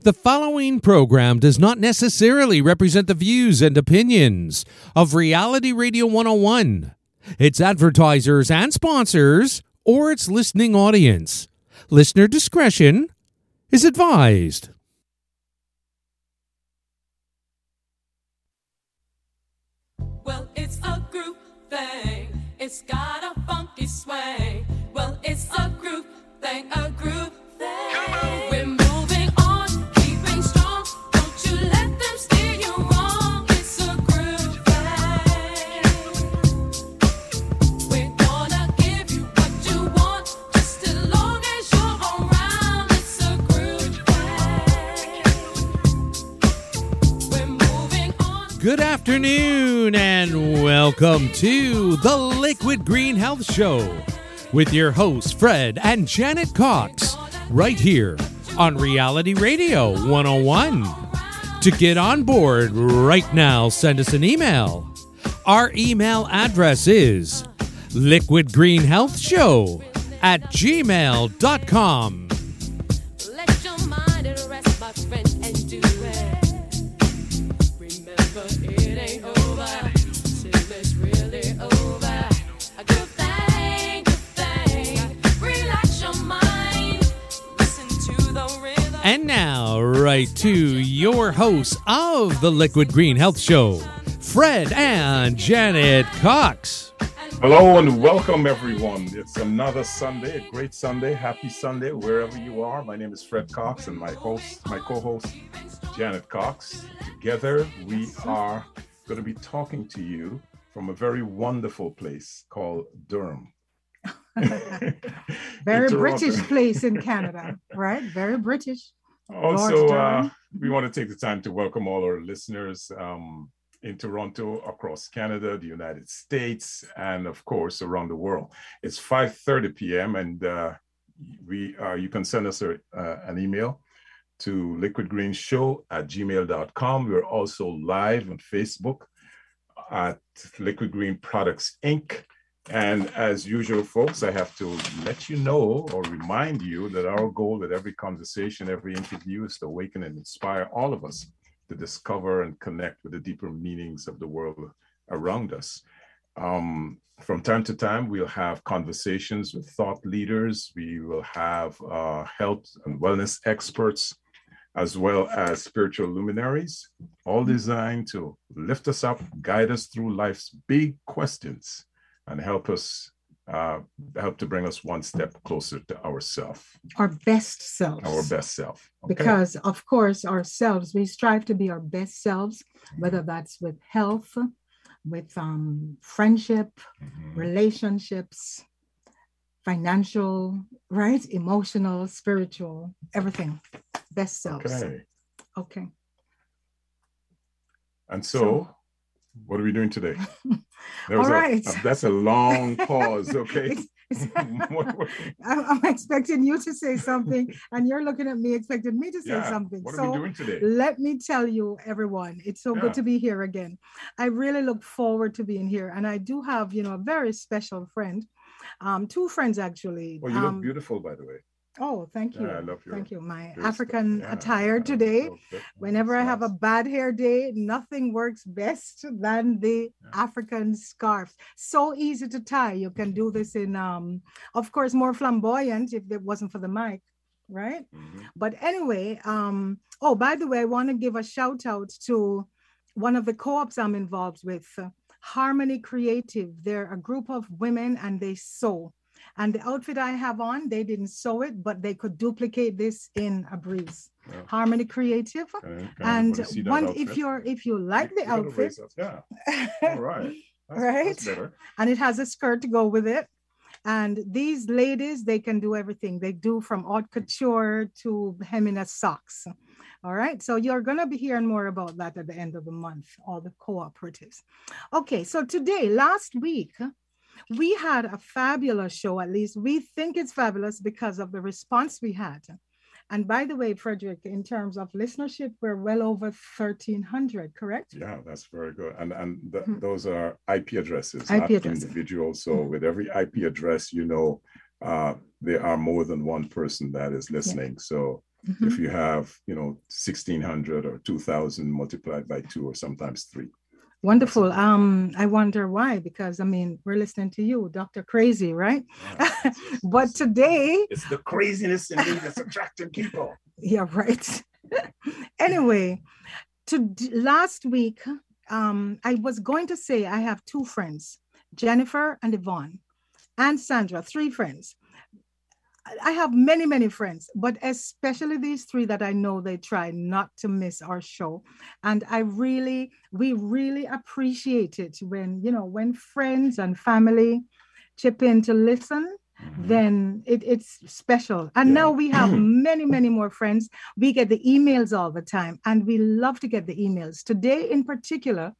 The following program does not necessarily represent the views and opinions of Reality Radio 101, its advertisers and sponsors, or its listening audience. Listener discretion is advised. Well, it's a group thing. It's got a funky swing. Well, it's a group thing, a group Good afternoon and welcome to the Liquid Green Health Show with your hosts, Fred and Janet Cox, right here on Reality Radio 101. To get on board right now, send us an email. Our email address is liquidgreenhealthshow at gmail.com. And now, right to your hosts of the Liquid Green Health Show, Fred and Janet Cox. Hello and welcome everyone. It's another Sunday, a great Sunday, happy Sunday wherever you are. My name is Fred Cox and my host, my co-host Janet Cox. Together we are going to be talking to you from a very wonderful place called Durham. Very British place in Canada, right? Very British. Also, uh, we want to take the time to welcome all our listeners um, in Toronto, across Canada, the United States, and of course around the world. It's 5:30 p.m. and uh, we uh, you can send us a, uh, an email to liquidgreenshow at gmail.com. We're also live on Facebook at Liquid Green Products Inc. And as usual, folks, I have to let you know or remind you that our goal with every conversation, every interview is to awaken and inspire all of us to discover and connect with the deeper meanings of the world around us. Um, from time to time, we'll have conversations with thought leaders. We will have uh, health and wellness experts, as well as spiritual luminaries, all designed to lift us up, guide us through life's big questions, and help us uh, help to bring us one step closer to ourself, Our best selves. our best self. Okay? Because, of course, ourselves, we strive to be our best selves, whether that's with health, with um, friendship, Mhm. relationships, financial, right? Emotional, spiritual, everything. Best selves. Okay. Okay. And so, So- what are we doing today? All a- right. a- that's a long pause. Okay. It's- it's- What- what- I'm expecting you to say something, and you're looking at me expecting me to say yeah, something. What so we doing today? let me tell you, everyone, it's so Yeah. good to be here again. I really look forward to being here, and I do have, you know, a very special friend, um, two friends actually. Oh, you look Um, beautiful, by the way. Oh, thank you, Yeah, I love your thank you. My African yeah, attire today. Whenever I have a bad hair day, nothing works best than the Yeah. African scarf. So easy to tie. You can do this in, um, of course, more flamboyant if it wasn't for the mic, right? Mhm. But anyway, um, oh, by the way, I want to give a shout out to one of the co-ops I'm involved with, Harmony Creative. They're a group of women and they sew. And the outfit I have on, they didn't sew it, but they could duplicate this in a breeze. Yeah. Harmony Creative. I- And wanna see that one, if you're if you like the outfit. Yeah. All right. That's, Right? That's and it has a skirt to go with it. And these ladies, they can do everything. They do from haute couture to hemming socks. All right. So you're going to be hearing more about that at the end of the month, all the cooperatives. Okay. So today, last week, we had a fabulous show. At least we think it's fabulous because of the response we had. And by the way, Frederick, in terms of listenership, we're well over 1,300, correct? Yeah, that's very good. And and th- Mhm. those are IP addresses, IP not addresses. individuals. So with every IP address, you know, uh, there are more than one person that is listening. So Mhm. if you have, you know, 1600 or 2000 multiplied by two or sometimes three. Wonderful. Um, I wonder why, because I mean, we're listening to you, Dr. Crazy, right? But today, it's the craziness in me that's attracting people. yeah, right. anyway, to last week, um, I was going to say I have two friends, Jennifer and Yvonne, and Sandra, three friends. I- have many, many friends, but especially these three that I know they try not to miss our show. And I really, we really appreciate it when, you know, when friends and family chip in to listen Mm-hmm. then it, it's special. And Yeah. now we have many, many more friends. We get the emails all the time, and we love to get the emails. Today, in particular,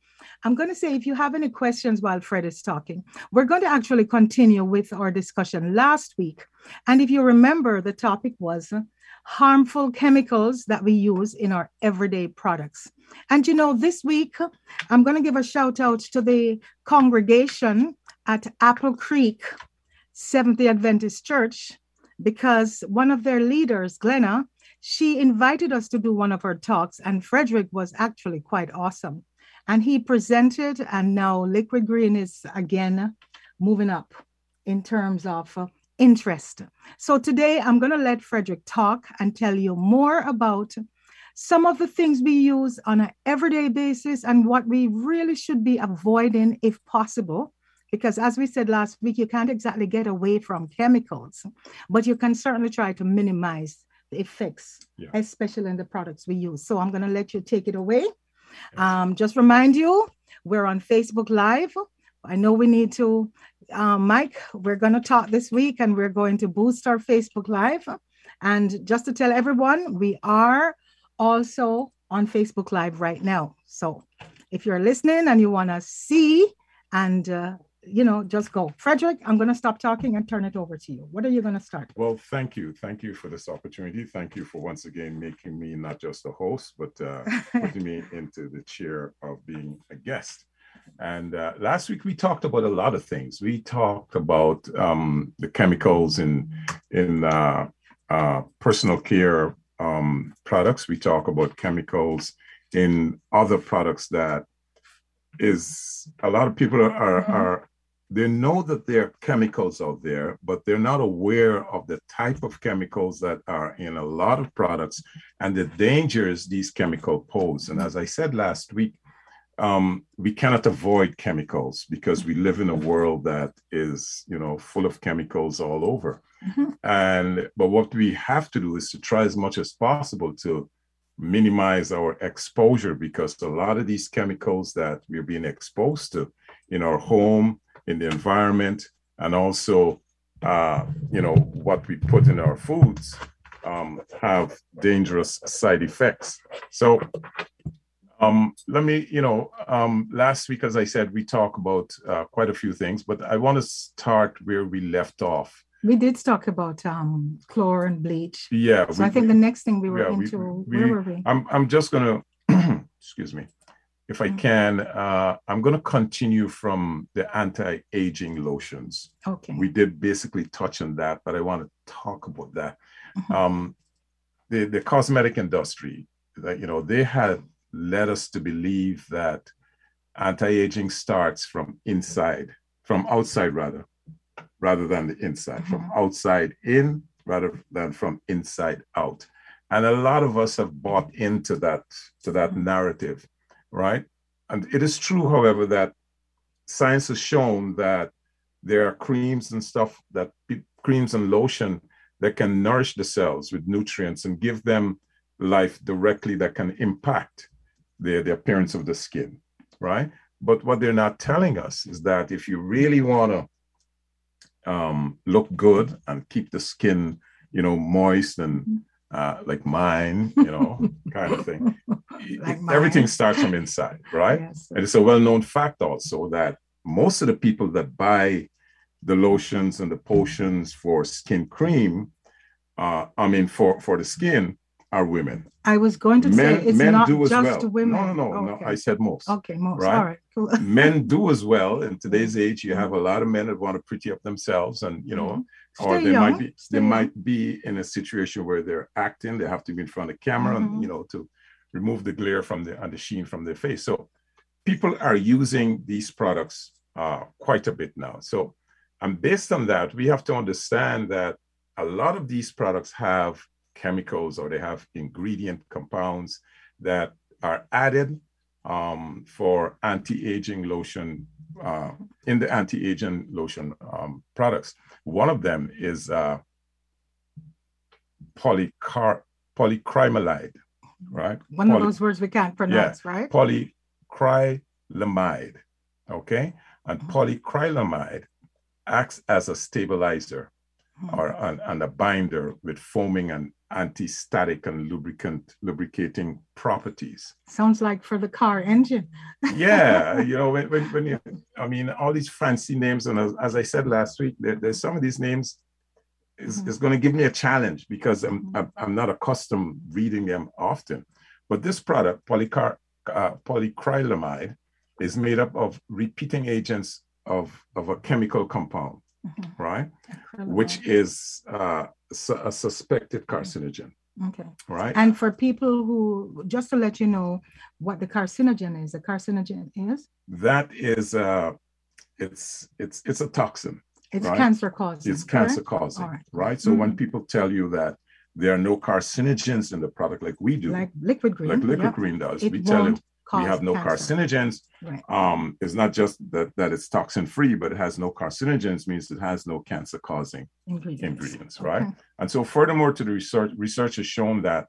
I'm going to say if you have any questions while Fred is talking, we're going to actually continue with our discussion last week. And if you remember, the topic was harmful chemicals that we use in our everyday products. And you know, this week, I'm going to give a shout out to the congregation at Apple Creek Seventh day Adventist Church because one of their leaders, Glenna, she invited us to do one of her talks, and Frederick was actually quite awesome. And he presented, and now Liquid Green is again moving up in terms of uh, interest. So today I'm going to let Frederick talk and tell you more about some of the things we use on an everyday basis and what we really should be avoiding if possible because as we said last week you can't exactly get away from chemicals but you can certainly try to minimize the effects Yeah. especially in the products we use. So i'm going to let you take it away. Um, just remind you we're on facebook live. I know we need to um, mike we're going to talk this week and we're going to boost our facebook live. And just to tell everyone we are also on facebook live right now. So if you're listening and you want to see and uh, you know just go frederick i'm going to stop talking and turn it over to you what are you going to start? Well, thank you. Thank you for this opportunity. Thank you for once again making me not just a host, but uh, putting me into the chair of being a guest. And uh, last week we talked about a lot of things. We talked about um, the chemicals in in uh, uh, personal care um, products. We talk about chemicals in other products that is a lot of people are, are, Mhm. are they know that there are chemicals out there, but they're not aware of the type of chemicals that are in a lot of products and the dangers these chemicals pose. And as I said last week, um, we cannot avoid chemicals because we live in a world that is, you know, full of chemicals all over. Mhm. And but what we have to do is to try as much as possible to minimize our exposure because a lot of these chemicals that we're being exposed to in our home, in the environment, and also, uh, you know, what we put in our foods um, have dangerous side effects. So, um, let me, you know, um, last week, as I said, we talked about uh, quite a few things, but I want to start where we left off. we did talk about um chlor and bleach Yeah. so we- i think the next thing we were yeah, we- into we- where were we I'm I'm just gonna excuse me. If I Mhm. can, uh, I'm gonna continue from the anti-aging lotions. okay We did basically touch on that, but I want to talk about that. Mhm. Um, the the cosmetic industry, that you know, they had led us to believe that anti-aging starts from inside, from outside rather, rather than the inside, from Mhm. outside in rather than from inside out. And a lot of us have bought into that to that Mhm. narrative, right? And it is true, however, that science has shown that there are creams and stuff that creams and lotion that can nourish the cells with nutrients and give them life directly that can impact the, the appearance of the skin, right? But what they're not telling us is that if you really want to um, look good and keep the skin, you know, moist and uh, like mine, you know, kind of thing, Like everything starts from inside, right? yes And it's a well-known fact also that most of the people that buy the lotions and the potions for skin cream, uh, I mean for for the skin, are women. i was going to say Men it's men not do as just well. women No, no, no, no. okay. I said most. okay most right? all right cool men do as well. In today's age, you have a lot of men that want to pretty up themselves and you know Or they young, might be stay they young. might be in a situation where they're acting. They have to be in front of the camera, Mhm. and you know, to remove the glare from the and the sheen from their face. So people are using these products uh, quite a bit now. So, and based on that, we have to understand that a lot of these products have chemicals or they have ingredient compounds that are added um, for anti-aging lotion uh, in the anti-aging lotion um, products. One of them is uh, polycar right? One of those words we can't pronounce, right? polyacrylamide, okay? And Mhm. polyacrylamide acts as a stabilizer. Or an, and a binder with foaming and anti-static and lubricant lubricating properties. Sounds like for the car engine. Yeah, you know, when, when, when you, I mean, all these fancy names, and as, as I said last week, there, there's some of these names is, Mhm. is going to give me a challenge because I'm, Mhm. I'm, I'm not accustomed reading them often. But this product, polycar, uh, polyacrylamide, is made up of repeating agents of, of a chemical compound, Mhm. right? Which is uh, su- a suspected carcinogen, Okay. right? And for people who, just to let you know what the carcinogen is, the carcinogen is, that is, uh, it's it's it's a toxin. it's Right. cancer causing. It's cancer causing, right. right? So when Mhm. people tell you that there are no carcinogens in the product, like we do, Like liquid green. like Liquid yep. Green does, It we tell you we have no cancer. carcinogens. Right. Um, it's not just that that it's toxin free, but it has no carcinogens means it has no cancer causing Ingredients. ingredients, right? Okay. And so furthermore to the research, research has shown that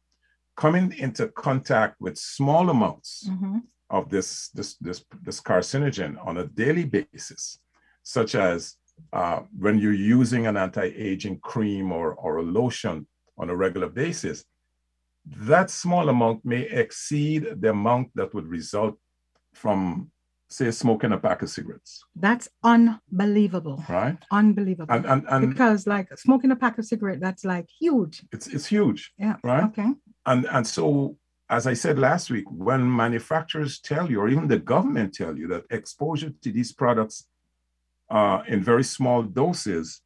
coming into contact with small amounts Mhm. of this this this this carcinogen on a daily basis, such as uh, when you're using an anti-aging cream or or a lotion on a regular basis, that small amount may exceed the amount that would result from, say, smoking a pack of cigarettes, That's unbelievable. right? Unbelievable. And and, and because like smoking a pack of cigarette, that's like huge. it's it's huge, Yeah. right? Okay. And and so as I said last week, when manufacturers tell you, or even the government tell you that exposure to these products uh, in very small doses,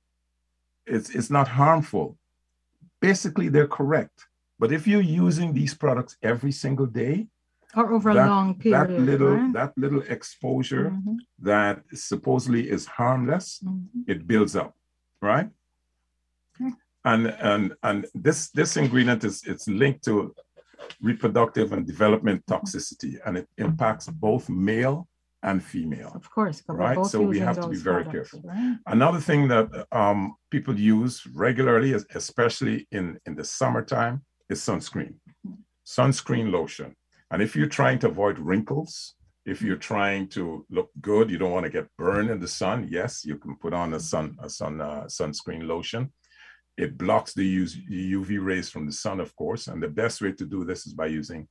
it's it's not harmful. Basically, they're correct. But if you're using these products every single day, Or over a long period. that little right? that little exposure Mhm, that supposedly is harmless, mhm. it builds up, right? Okay. And and and this this ingredient is it's linked to reproductive and development toxicity, and it impacts both male and female. Of course, Right, so we have to be very products, careful. right? Another thing that um, people use regularly, es- especially in in the summertime, is sunscreen, sunscreen lotion. And if you're trying to avoid wrinkles, if you're trying to look good, you don't want to get burned in the sun. Yes, you can put on a sun a sun uh, sunscreen lotion. It blocks the UV rays from the sun, of course. And the best way to do this is by using,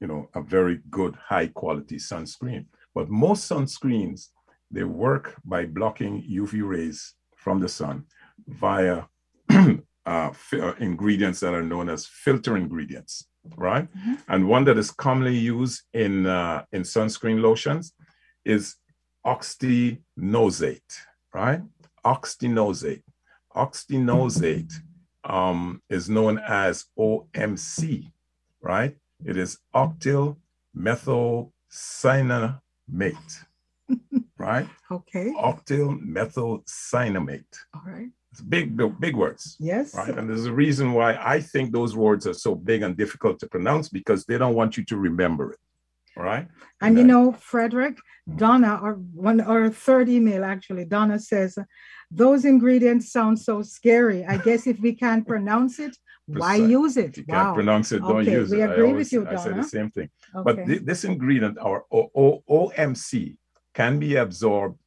you know, a very good high quality sunscreen. But most sunscreens they work by blocking UV rays from the sun via uh, uh, ingredients that are known as filter ingredients, right? Mhm. And one that is commonly used in uh, in sunscreen lotions is oxynosate, right? Oxynosate. Oxynosate um, is known as OMC, right? It is octyl methyl cyanamate, right? Okay. Octyl methyl cyanamate. All right. It's big, big, words, Yes. right? And there's a reason why I think those words are so big and difficult to pronounce because they don't want you to remember it, all right? And you Okay. know, Frederick, hmm. Donna, or one or third email actually, Donna says, those ingredients sound so scary. I guess if we can't pronounce it, why use it? If you can't pronounce it, don't Okay, use we it. I agree with always- you, I say the same thing. But Okay. thi- this ingredient, our OMC, can be absorbed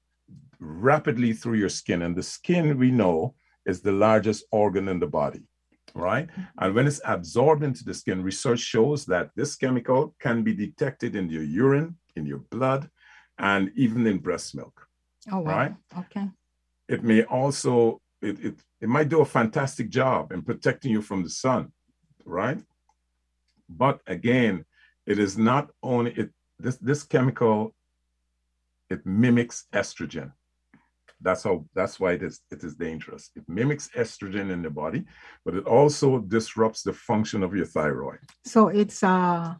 rapidly through your skin. And the skin, we know, is the largest organ in the body, right? Mm-hmm. And when it's absorbed into the skin, research shows that this chemical can be detected in your urine, in your blood, and even in breast milk. oh, wow. right? Okay. It may also, it, it, it might do a fantastic job in protecting you from the sun, right? But again, it is not only it this this chemical, it mimics estrogen. That's how. That's why it is. It is dangerous. It mimics estrogen in the body, but it also disrupts the function of your thyroid. So it's uh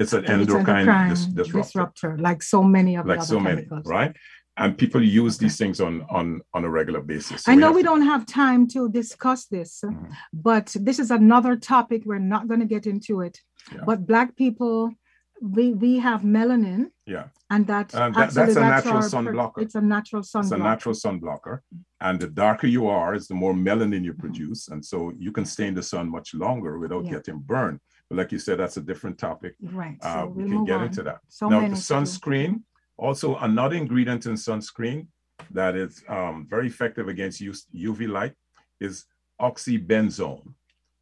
It's an it's endocrine, endocrine dis- disruptor, disruptor, like so many of like the so other many, chemicals. right? And people use these things on on on a regular basis. So I know have we to- don't have time to discuss this, Mhm. but this is another topic. We're not going to get into it. Yeah. But black people, we we have melanin, Yeah, and that's And that- that's a natural our sun blocker. It's a natural sun it's a natural sun blocker, and the darker you are, is the more melanin you produce, and so you can stay in the sun much longer without Yeah. getting burned. But like you said, that's a different topic. Right. Uh, So we we'll can get on. into that. So now, the sunscreen, also another ingredient in sunscreen that is um, very effective against UV light is oxybenzone.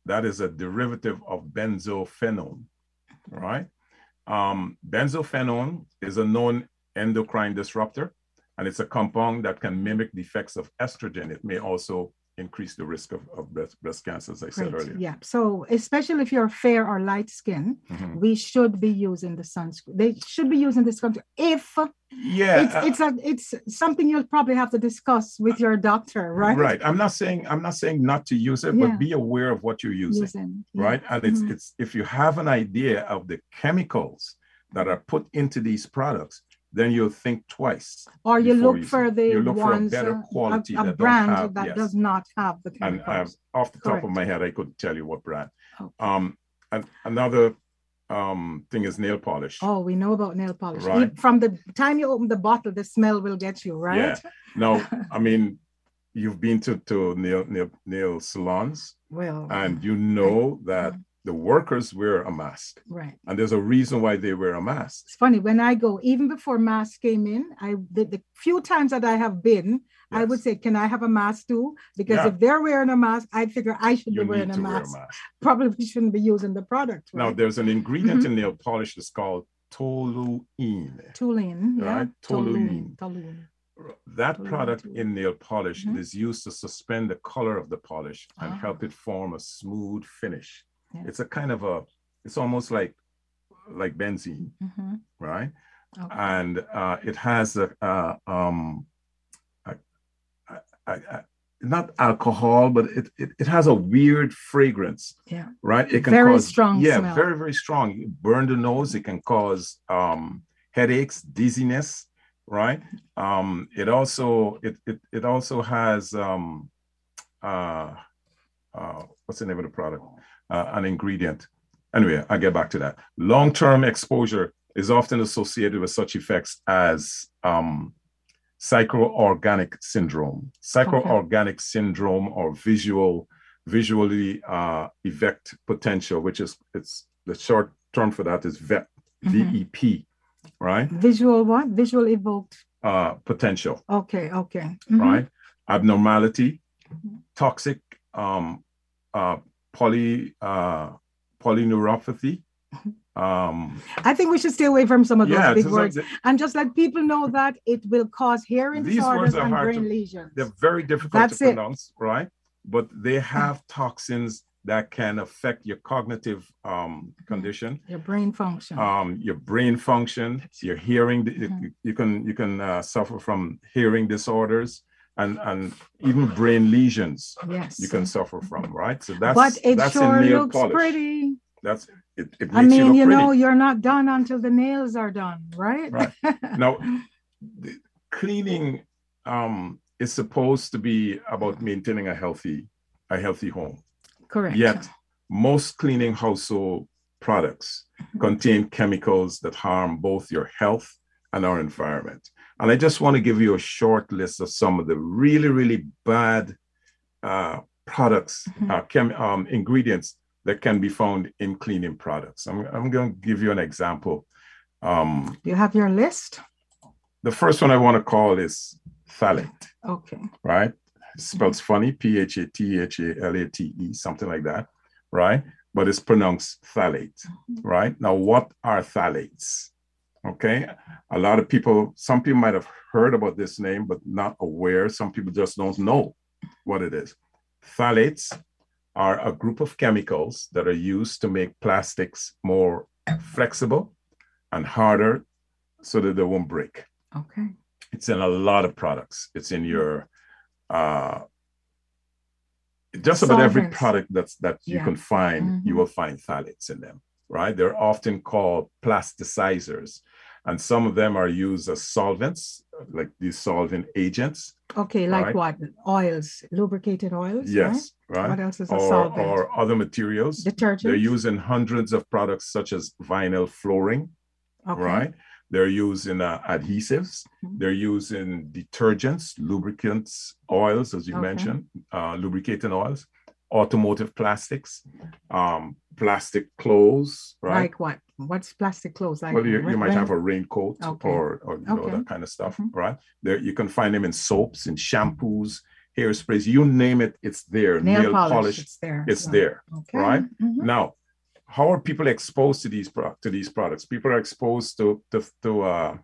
That is a derivative of benzophenone, right? Um, benzophenone is a known endocrine disruptor, and it's a compound that can mimic the effects of estrogen. It may also increase the risk of, of breast, breast cancer, as I said earlier. Yeah. So especially if you're fair or light skin, Mhm. we should be using the sunscreen. They should be using this country if Yeah, it's uh, it's a it's something you'll probably have to discuss with your doctor, right? Right. I'm not saying I'm not saying not to use it, Yeah. but be aware of what you're using. Using, yeah. Right. And it's Mhm. it's if you have an idea of the chemicals that are put into these products, then you'll think twice. Or you look using for the You look for a ones, better uh, quality a, a that brand have- that yes. does not have the And um, chemicals. off the top of my head, I couldn't tell you what brand. Okay. Um, and another um thing is nail polish. Oh, we know about nail polish. Right. From the time you open the bottle, the smell will get you, right? Yeah. Now, I mean, you've been to to nail nail, nail salons, Well, and you know that. The workers wear a mask. right. And there's a reason why they wear a mask. It's funny when I go, even before masks came in, I the, the few times that I have been, I would say, Can I have a mask too? Because Yeah. if they're wearing a mask, I figure I should You be wearing a to wear a mask. mask. Probably shouldn't be using the product. Now, there's an ingredient Mhm. in nail polish that's called toluene. Toluene, yeah. Toluene. Toluene. That Toluene, product in nail polish Mhm. is used to suspend the color of the polish and Ah. help it form a smooth finish. Yeah. It's a kind of a, it's almost like like benzene, Mhm. right? Okay. And uh, it has a, uh, um, a, a, a- not alcohol, but it, it, it has a weird fragrance yeah. right? It can Very cause strong Yeah, smell. very very strong. You burn the nose. It can cause um, headaches, dizziness, right? Um, it also it it it also has um, uh, uh, what's the name of the product? Uh, an ingredient. Anyway, I'll get back to that. Long term exposure is often associated with such effects as um, psychoorganic syndrome, psychoorganic syndrome, or visual visually uh, effect potential, which is it's the short term for that is VEP, Mhm. V-E-P, right? Visual what? Visual evoked. Uh, potential, Okay, okay. Mhm. right? Abnormality, toxic, um, uh, poly, uh, polyneuropathy. Um, I think we should stay away from some of those yeah, big so- words so and just let people know that it will cause hearing These disorders words are and brain to- lesions. they're very difficult That's to it. pronounce, right? But they have toxins that can affect your cognitive um, condition. Your brain function. um, your brain function, your hearing. you- Mhm. You can you can uh, suffer from hearing disorders and and even brain lesions. yes. You can suffer from right. So that's but it that's sure looks polish. pretty. That's it. It makes I mean, you, you, know, you're not done until the nails are done, right? Right. Now, the cleaning um, is supposed to be about maintaining a healthy a healthy home. Correct. Yet, most cleaning household products contain chemicals that harm both your health and our environment. And I just want to give you a short list of some of the really, really bad uh, products, Mhm. uh, chem- um, ingredients that can be found in cleaning products. I'm, I'm going to give you an example. Um, You have your list? the first one I want to call is phthalate, Okay. right? It spells funny, P H A T H A L A T E, something like that, right? But it's pronounced phthalate, right? Now, what are phthalates? Okay, a lot of people, some people might have heard about this name, but not aware. Some people just don't know what it is. Phthalates are a group of chemicals that are used to make plastics more flexible and harder so that they won't break. Okay. It's in a lot of products. It's in your uh just about every product that's that you Yeah. can find, you Mhm. will find phthalates in them, right? They're often called plasticizers, and some of them are used as solvents, like these solvent agents. Okay, like Right. what? Oils, lubricated oils? Yes, right? right? What else is a solvent? or other materials. Detergent. They're used in hundreds of products, such as vinyl flooring, okay. right? They're used in uh, adhesives. Mhm. They're used in detergents, lubricants, oils, as you Okay. mentioned, uh, lubricating oils, automotive plastics, um, plastic clothes, right? Like what? What's plastic clothes? Like well, you, you might have a raincoat Okay. or, or you know, that kind of stuff, Mhm. right? There, you can find them in soaps, in shampoos, hairsprays. You name it, it's there. nail, polish. It's there. it's there. Okay. right? Mhm. Now, how are people exposed to these pro- to these products? People are exposed to to to, uh,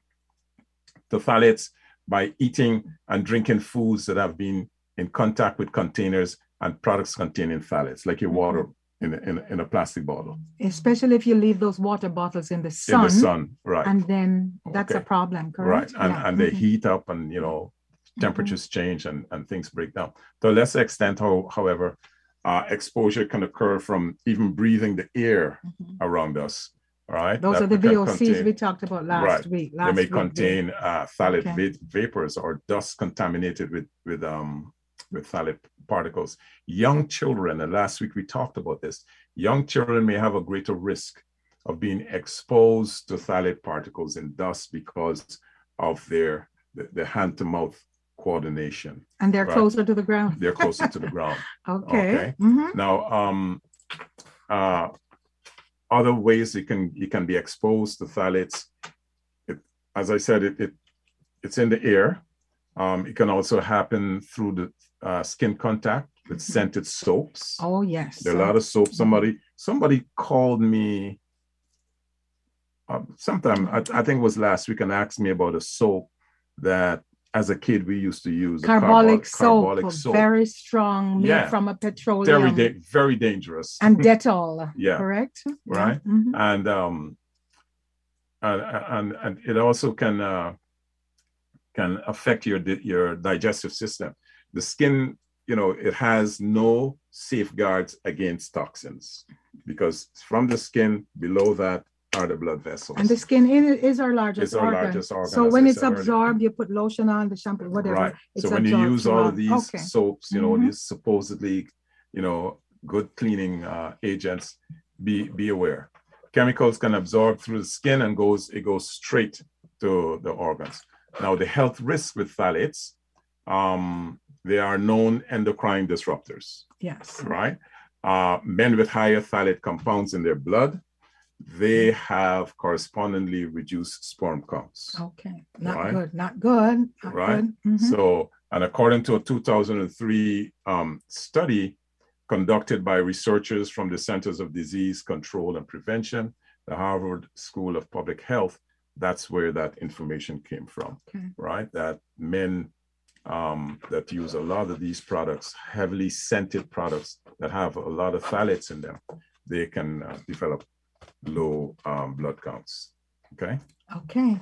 to phthalates by eating and drinking foods that have been in contact with containers and products containing phthalates, like your Mm-hmm. water in a, in, a, in a plastic bottle Especially if you leave those water bottles in the sun, in the sun, right? and then that's a Okay. problem, right correct? and Yeah. and they Mhm. heat up and you know temperatures change and and things break down to a lesser extent how, however uh, exposure can occur from even breathing the air Mhm. around us all right Those That are the VOCs contain- we talked about last Right. week. they may week, contain uh, phthalate Okay. va- vapors or dust contaminated with with um with phthalate particles young children and last week we talked about this young children may have a greater risk of being exposed to phthalate particles in dust because of their the, the hand to mouth coordination and they're right. closer to the ground. they're closer to the ground Okay. Okay. Mhm. now um uh other ways you can you can be exposed to phthalates it, as i said it, it it's in the air um it can also happen through the uh, skin contact with scented soaps Oh yes. there are a lot of soap somebody somebody called me uh, sometime I, I think it was last week and asked me about a soap that as a kid we used to use carbolic, carbo- soap, carbolic soap. very strong, made Yeah. from a petroleum very da- very dangerous and Dettol. Yeah. Correct. Right. Mhm. and um and and, and it also can uh, can affect your your digestive system the skin you know it has no safeguards against toxins because from the skin below that are the blood vessels And the skin is our largest It's our organ. largest organ, So when it's said earlier. absorbed, you put lotion on the shampoo, whatever. right so when you use all of these Okay. soaps you know Mhm. these supposedly you know good cleaning uh, agents be be aware chemicals can absorb through the skin and goes it goes straight to the organs now the health risk with phthalates um they are known endocrine disruptors Yes. right uh, men with higher phthalate compounds in their blood they have correspondingly reduced sperm counts Okay. Not Right. good. Not good. Not Right. good. Mhm. So, and according to a 2003 um, study conducted by researchers from the Centers of Disease Control and Prevention, the Harvard School of Public Health, that's where that information came from, Okay. right? That men um, that use a lot of these products, heavily scented products that have a lot of phthalates in them, they can uh, develop low um, blood counts. Okay. Okay.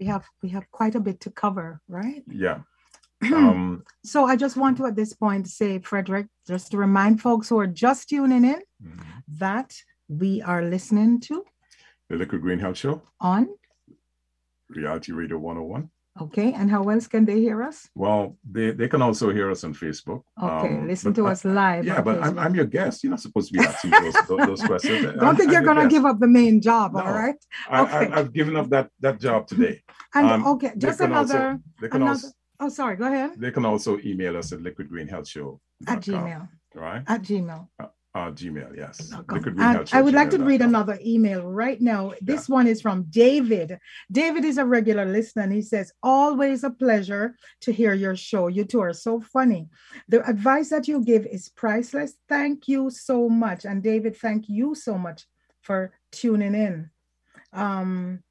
We have we have quite a bit to cover, right? Yeah. Um, So I just want to at this point say, Frederick, just to remind folks who are just tuning in mhm. that we are listening to the Liquid Green Health Show. on. Reality Radio 101. Okay, and how else can they hear us? Well, they, they can also hear us on Facebook. Okay, Um, listen to I- us live. Yeah, but I'm, I'm your guest. You're not supposed to be asking those, those, questions. Don't I'm- think you're gonna give up the main job, all No. right? I, okay. I, I've given up that, that job today. And Um, okay, just also- another, They can another. also Oh, sorry. Go ahead. they can also email us at liquidgreenhealthshow At Gmail. Right? At Gmail. Uh, Gmail, yes. Okay. Liquid Green And Health Show, I would like to read another email right now. This one is from David. David is a regular listener and he says, Always a pleasure to hear your show. You two are so funny. The advice that you give is priceless. Thank you so much. And David, thank you so much for tuning in. Um,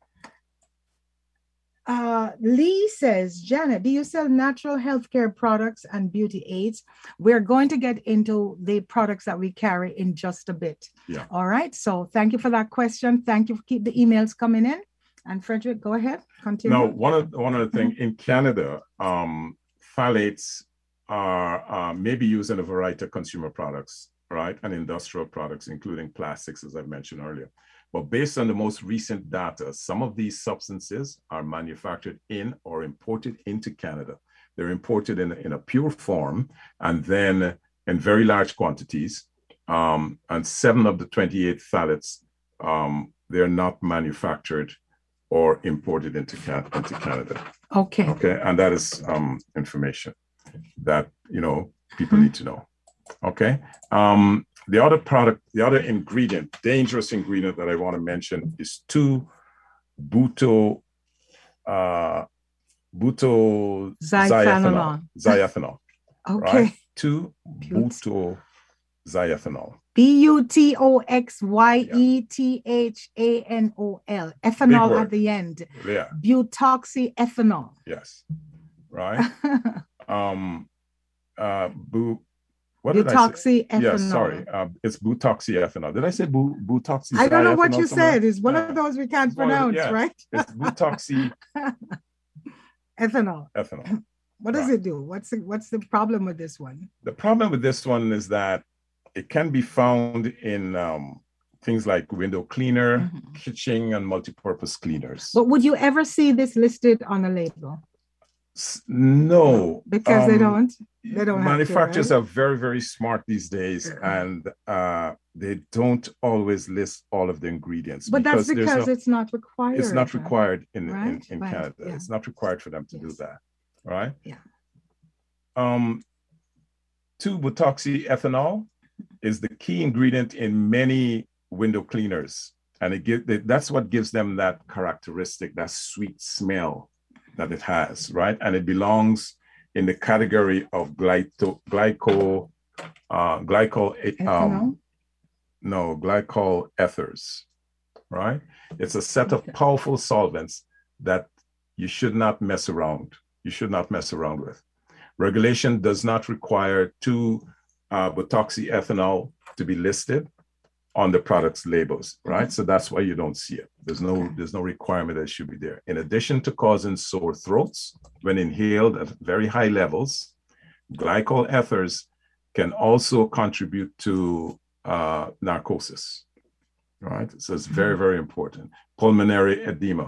uh, Lee says, Janet, do you sell natural healthcare products and beauty aids? We're going to get into the products that we carry in just a bit. Yeah. All right. So thank you for that question. Thank you for keep the emails coming in. And Frederick, go ahead. Continue. Now, one of one of the thing in Canada, um, phthalates are uh, maybe used in a variety of consumer products, right, and industrial products, including plastics, as I mentioned earlier. But based on the most recent data, some of these substances are manufactured in or imported into Canada. They're imported in, in a pure form and then in very large quantities. Um, and seven of the 28 phthalates, um, they're not manufactured or imported into, Can- into Canada. Okay. Okay, and that is um, information that you know people Mhm. need to know. Okay, um, the other product, the other ingredient, dangerous ingredient that I want to mention is two buto, uh, buto. Xyethanol, Okay. right? Two buto xyethanol. B U T O X Y E T H A N O L. Ethanol at the end. Yeah, Butoxyethanol. yes, right. Um, uh, bu. What did I say? Butoxyethanol. Yes, sorry. Uh, it's butoxyethanol. Did I say bu- butoxy? I don't know what you somewhere? said. It's one Yeah. of those we can't It's one of the- pronounce, yeah. right? It's butoxyethanol. Ethanol. Ethanol. What does Right. it do? What's the, what's the problem with this one? The problem with this one is that it can be found in um, things like window cleaner, Mhm. kitchen, and multi-purpose cleaners. But would you ever see this listed on a label? No, Because they um, don't. They don't have to, Manufacturers right? are very, very smart these days, Yeah. and uh, they don't always list all of the ingredients. But that's because no- it's not required. it's not required in in, Right, in right, Canada. yeah. It's not required for them to do that, right? Yeah. Um, two butoxyethanol is the key ingredient in many window cleaners, and it give, that's what gives them that characteristic, that sweet smell that it has, right? And it belongs in the category of glyco, glyco, uh, glycol, um, no, glycol ethers, right? It's a set of powerful solvents that you should not mess around. You should not mess around with. Regulation does not require two uh, butoxyethanol to be listed on the product's labels, right? So that's why you don't see it. There's no Okay. there's no requirement that it should be there. In addition to causing sore throats when inhaled at very high levels, glycol ethers can also contribute to uh, narcosis, right? So it's very, Mm-hmm. very important. Pulmonary edema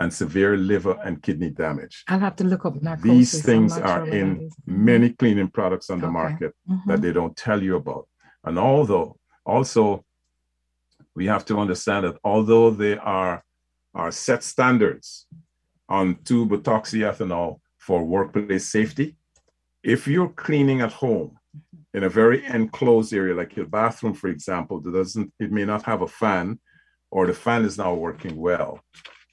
and severe liver and kidney damage. I'll have to look up narcosis. These things are sure in many cleaning products on the Okay. market Mhm. that they don't tell you about. And although also we have to understand that although there are, are set standards on 2-butoxyethanol for workplace safety, if you're cleaning at home in a very enclosed area, like your bathroom, for example, that doesn't it may not have a fan, or the fan is not working well.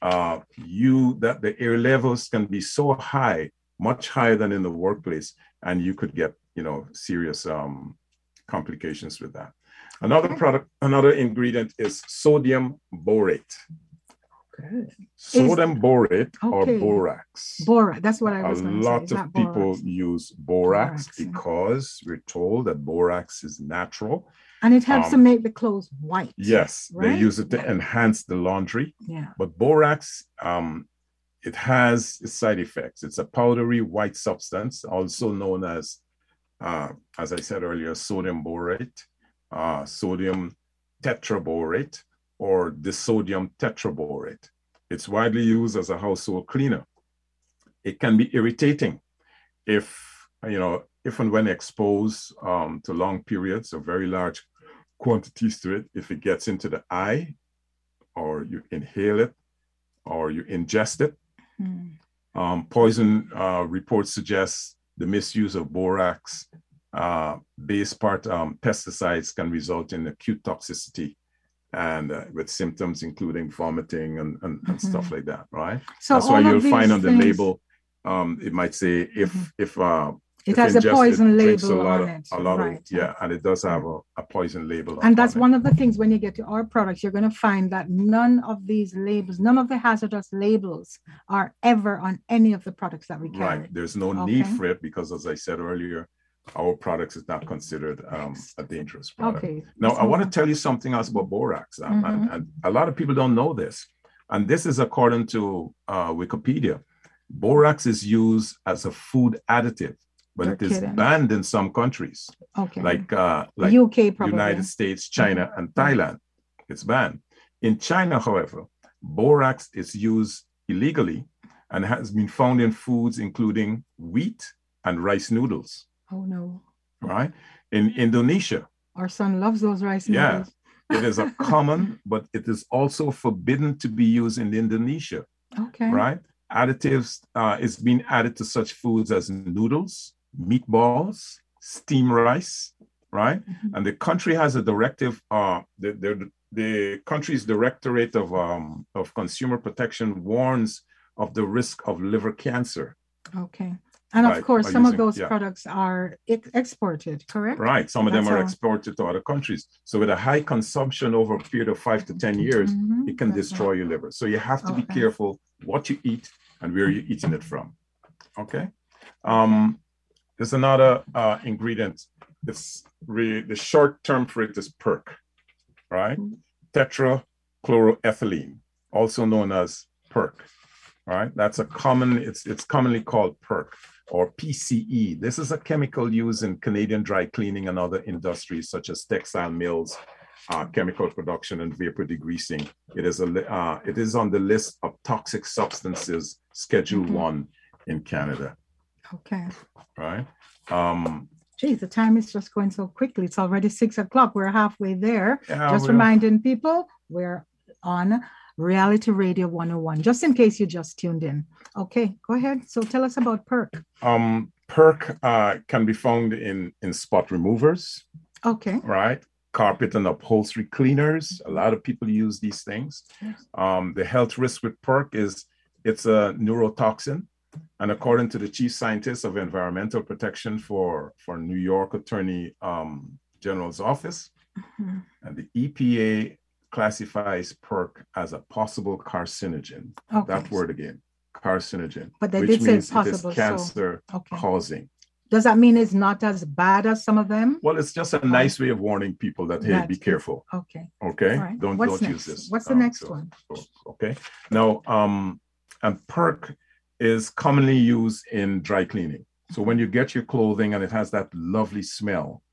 Uh, you that the air levels can be so high, much higher than in the workplace, and you could get you know serious um, complications with that. Another product, another ingredient is sodium borate. Good. Sodium borate or Okay. borax. Bora, that's what I was going to. A lot It's of people borax. use borax, Borax, yeah. because we're told that borax is natural. And it helps to um, make the clothes white. Yes, they use it to Yeah. enhance the laundry. Yeah. But borax, um, it has side effects. It's a powdery white substance, also known as, uh, as I said earlier, sodium borate, uh, sodium tetraborate, or disodium tetraborate. It's widely used as a household cleaner. It can be irritating if, you know, if and when exposed um, to long periods or very large quantities to it, if it gets into the eye or you inhale it or you ingest it. Hmm. Um, poison uh, reports suggest the misuse of borax uh, base part um, pesticides can result in acute toxicity and uh, with symptoms including vomiting and, and, and stuff like that, right? So That's why you'll find on the things- label, um, it might say if Mhm. if uh, It if has a poison label a lot on of, it. a lot right. of yeah, and it does have a, a poison label. And that's on it. one of the things when you get to our products, you're going to find that none of these labels, none of the hazardous labels are ever on any of the products that we carry. Right. There's no need for it because, as I said earlier, our products is not considered um, a dangerous product. Okay. Now, I want to tell you something else about borax, um, and, Mhm. and a lot of people don't know this. and this is according to uh, Wikipedia. Borax is used as a food additive, but You're it is kidding. banned in some countries, Okay. like uh, like UK probably. United States, China, Mhm. and Thailand. It's banned. In China, however, borax is used illegally and has been found in foods including wheat and rice noodles. Oh no. Right? In Indonesia, Our son loves those rice Yeah. noodles. it is a common, but it is also forbidden to be used in Indonesia. Okay. Right? Additives uh, is being added to such foods as noodles, meatballs, steamed rice, right? Mhm. and the country has a directive uh the the, the country's directorate of um of consumer protection warns of the risk of liver cancer Okay. And of Right, course, some of those yeah. products are ex- exported, correct? right some of them are how- exported to other countries so with a high consumption over a period of five to ten years Mhm, it can that's destroy right. your liver so you have to be careful what you eat and where you're eating it from okay um there's another uh ingredient it's re- the short term for it is PERC, right tetrachloroethylene also known as PERC. right that's a common it's it's commonly called perc or pce this is a chemical used in canadian dry cleaning and other industries such as textile mills uh, chemical production and vapor degreasing. It is a uh, it is on the list of toxic substances Schedule Mhm. One in Canada. Okay. Right. Um, Geez, the time is just going so quickly. It's already six o'clock. We're halfway there. yeah, just reminding people we're on Reality Radio 101, just in case you just tuned in. Okay, go ahead. So tell us about PERC. um, perc uh, can be found in in spot removers. Okay. Right. Carpet and upholstery cleaners. A lot of people use these things. Yes. Um, the health risk with perc is it's a neurotoxin. And according to the chief scientist of environmental protection for, for New York Attorney um, General's office, Mhm. and the EPA classifies perc as a possible carcinogen. Okay. That word again, carcinogen, But they which did say means possible, it so- cancer Okay. causing. Does that mean it's not as bad as some of them? Well, it's just a nice way of warning people that hey, That be is- careful. Okay. Okay, All right. don't What's don't next? use this. What's the Um, next so- one? so- okay, now um, and perc is commonly used in dry cleaning. So when you get your clothing and it has that lovely smell,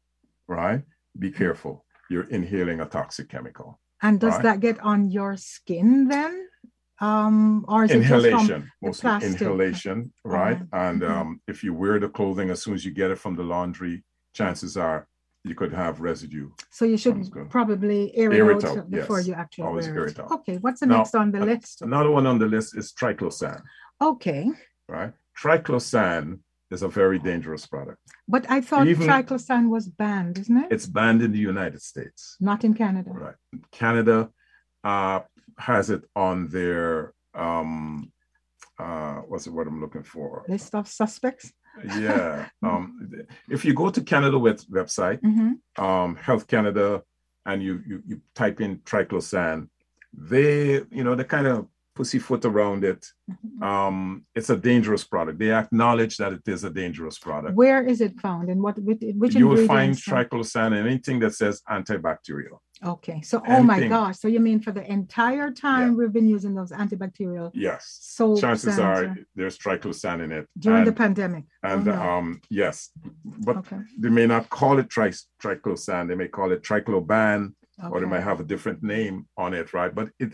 right? Be careful. You're inhaling a toxic chemical. And does Right. that get on your skin then? Um, or is it just from Inhalation, mostly inhalation, right? Alright. And um, if you wear the clothing as soon as you get it from the laundry, chances are you could have residue. So you should probably air, Air it out before yes. you actually Always wear air it. out. Okay, what's the Now, next on the uh, list? Another one on the list is triclosan, Okay, right? Triclosan is a very dangerous product. but I thought Even- triclosan was banned, isn't it? It's banned in the United States. Not in Canada. Right. Canada uh, has it on their um, uh, what's the word I'm looking for? List of suspects. Yeah. um, if you go to Canada web- website, Mhm. um, Health Canada, and you, you you type in triclosan, they you know they kind of pussyfoot around it. Mhm. Um, it's a dangerous product. They acknowledge that it is a dangerous product. Where is it found and what which, which you will find triclosan and anything that says antibacterial. Okay, so oh my gosh, so you mean for the entire time we've been using those antibacterial Yes. So Chances are there's triclosan in it. during the and, pandemic? Oh, and no. um yes, but okay, they may not call it tri- triclosan. They may call it tricloban, or they okay. might have a different name on it, right? But it,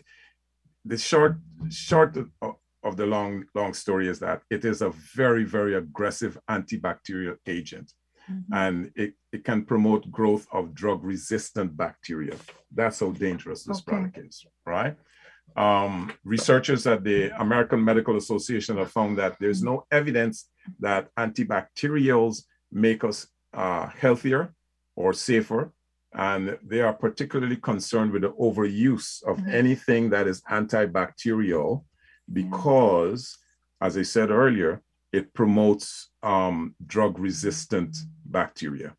the short short of, the long long story is that it is a very very aggressive antibacterial agent, Mhm. and it it can promote growth of drug resistant bacteria. That's how dangerous this Okay. product is, right? Um, researchers at the American Medical Association have found that there's no evidence that antibacterials make us uh, healthier or safer. And they are particularly concerned with the overuse of Mhm. anything that is antibacterial because, as I said earlier, it promotes um, drug resistant bacteria.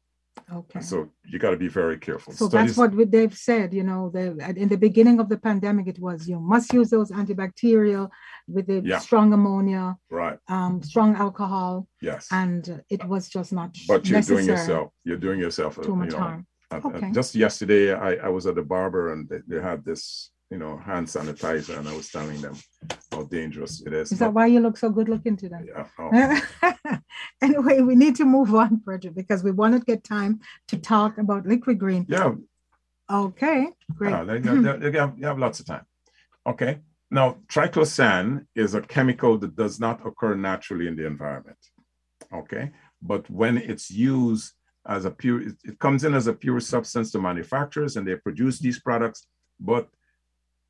Okay. So you got to be very careful. So Studies- that's what they've said, you know, the, in the beginning of the pandemic, it was you must use those antibacterial with the Yeah. strong ammonia, right. um, strong alcohol, Yes. and it was just not but you're doing yourself, you're doing yourself, too you much know, harm. Uh, uh, Okay. Just yesterday, I, I was at the barber and they, they had this, you know, hand sanitizer, and I was telling them how dangerous it is. Is that But- why you look so good looking today? yeah, oh, anyway, we need to move on, Bridget, because we want to get time to talk about liquid green. yeah, Okay, great. Yeah, they, they, they- they have, you have lots of time. Okay. Now, triclosan is a chemical that does not occur naturally in the environment. Okay. But when it's used as a pure, it, comes in as a pure substance to manufacturers and they produce these products. But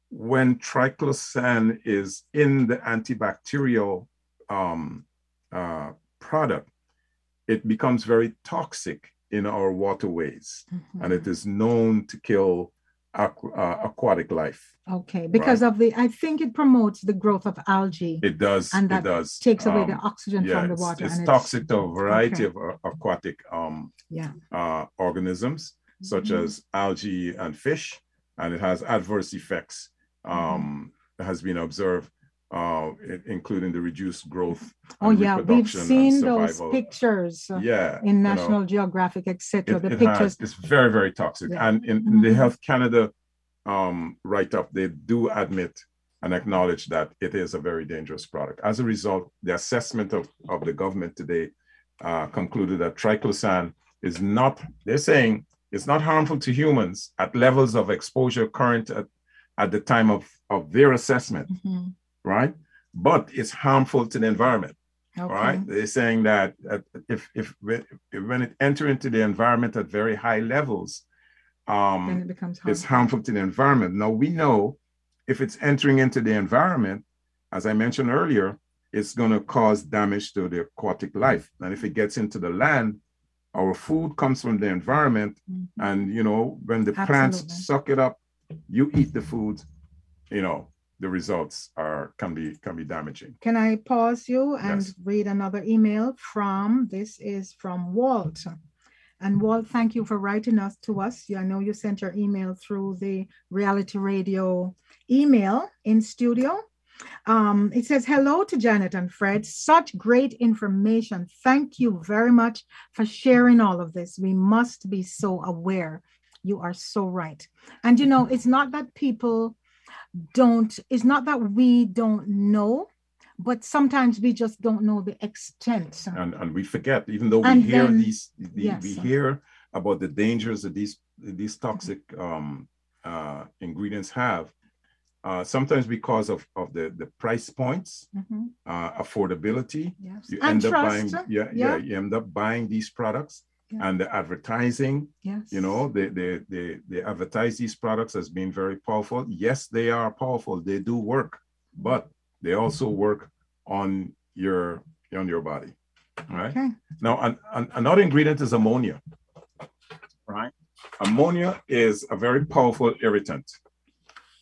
when triclosan is in the antibacterial um, uh, product, it becomes very toxic in our waterways Mhm. and it is known to kill aqu- uh, aquatic life. Okay, because of the, I think it promotes the growth of algae, It does. And it does. takes away the Um, oxygen yeah, from the water. it's and toxic to a variety okay. of uh, aquatic um, Yeah. uh, organisms, such Mhm. as algae and fish, and it has adverse effects. Mm-hmm. Um, has been observed, uh, including the reduced growth. Oh, yeah, we've seen those pictures Yeah, in you know. National Geographic, etc. The it pictures. has, it's very very toxic Yeah. and in, in the health canada um, write-up they do admit and acknowledge that it is a very dangerous product as a result the assessment of, of the government today uh, concluded that triclosan is not they're saying it's not harmful to humans at levels of exposure current at, at the time of, of their assessment Mhm. Right but it's harmful to the environment Okay. right? They're saying that if, if if when it enter into the environment at very high levels, Then um, it becomes it's harmful. harmful to the environment. Now we know if it's entering into the environment, as I mentioned earlier, it's going to cause damage to the aquatic life. And if it gets into the land, our food comes from the environment, Mhm. and you know when the plants suck it up, you eat the food, you know the results are can be can be damaging. Can I pause you and Yes. read another email from, this is from Walt. And Walt, thank you for writing us to us. Yeah, I know you sent your email through the reality radio email in studio. Um, it says, hello to Janet and Fred. Such great information. Thank you very much for sharing all of this. We must be so aware. You are so right. And you know, it's not that people don't, it's not that we don't know, but sometimes we just don't know the extent. and and we forget even though we And hear then- these the, we hear about the dangers that these these toxic um, uh, ingredients have uh, sometimes because of of the the price points Mhm, uh, affordability Yes. you And end up buying yeah, yeah yeah. you end up buying these products Yeah. and the advertising Yes. you know they, they they they advertise these products as being very powerful. Yes they are powerful. They do work but they also work on your on your body right? Okay. now an, an- another ingredient is ammonia right? Ammonia is a very powerful irritant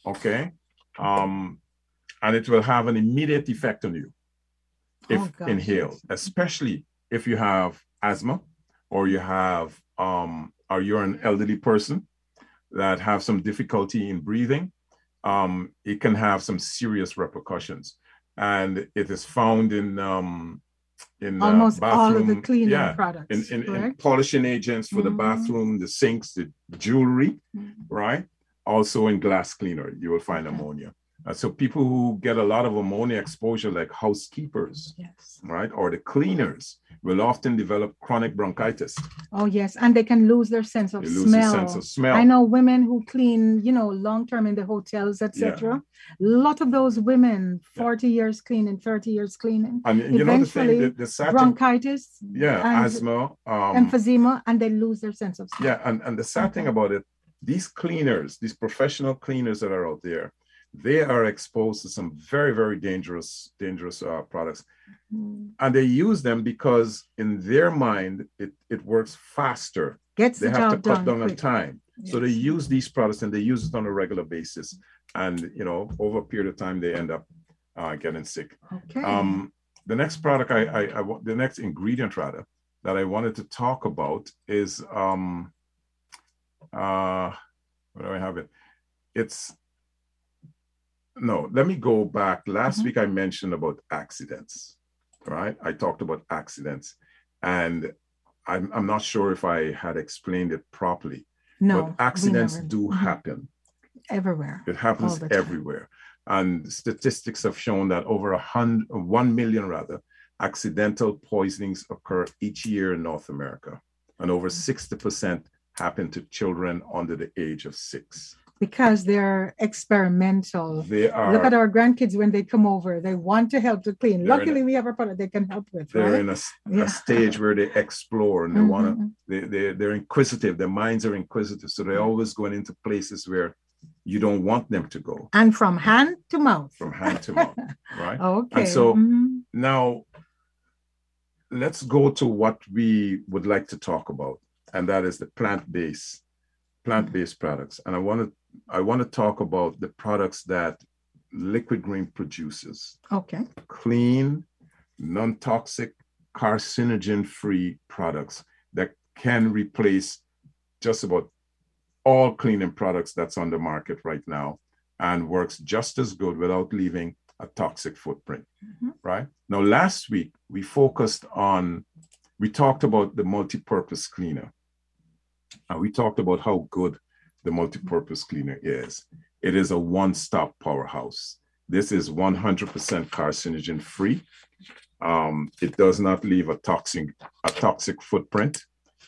okay? Um and it will have an immediate effect on you if Oh, inhaled especially if you have asthma or you have um or you're an elderly person that have some difficulty in breathing um it can have some serious repercussions and it is found in um in uh, Almost all of the cleaning yeah products. in, in, in polishing agents for the Mhm. bathroom the sinks the jewelry Mhm. right also in glass cleaner you will find Okay. ammonia Uh, so people who get a lot of ammonia exposure like housekeepers Yes. right or the cleaners will often develop chronic bronchitis Oh, yes. And they can lose their sense of they lose smell. the sense of smell I know women who clean, you know, long term in the hotels, etc. A lot of those women, 40 years cleaning, 30 years cleaning, and you know the thing the, the bronchitis, yeah asthma um emphysema, and they lose their sense of smell. yeah and, and the sad thing about it these cleaners these professional cleaners that are out there they are exposed to some very very dangerous dangerous uh, products. Mm. and they use them because in their mind it, it works faster. Gets they the have to cut down on time. So they use these products and they use it on a regular basis. And you know over a period of time they end up uh, getting sick. Okay. um, the next product I, I, I the next ingredient rather that I wanted to talk about is um uh where do I have it? It's no, let me go back. Last Mhm. week I mentioned about accidents, right? I talked about accidents and I'm, I'm not sure if I had explained it properly, no. but accidents do Mhm. happen. Everywhere. It happens everywhere. And statistics have shown that over a hundred, one million rather, accidental poisonings occur each year in North America. And over Mm. 60% happen to children under the age of six. Because they're experimental. They are, Look at our grandkids when they come over. They want to help to clean. Luckily, we have a product they can help with. they're right? in a, Yeah. stage where they explore and they want to, they, they, they're inquisitive. Their minds are inquisitive. So they're always going into places where you don't want them to go And from hand to mouth. from hand to mouth, right? Okay. so- mhm. Now, let's go to what we would like to talk about, and that is the plant-based plant-based products. And I want to I want to talk about the products that Liquid Green produces: okay. clean, non-toxic, carcinogen-free products that can replace just about all cleaning products that's on the market right now and works just as good without leaving a toxic footprint Mhm. right now last week we focused on we talked about the multi-purpose cleaner and we talked about how good the multi-purpose cleaner is. It is a one-stop powerhouse. This is 100% carcinogen free. Um, it does not leave a toxic a toxic footprint.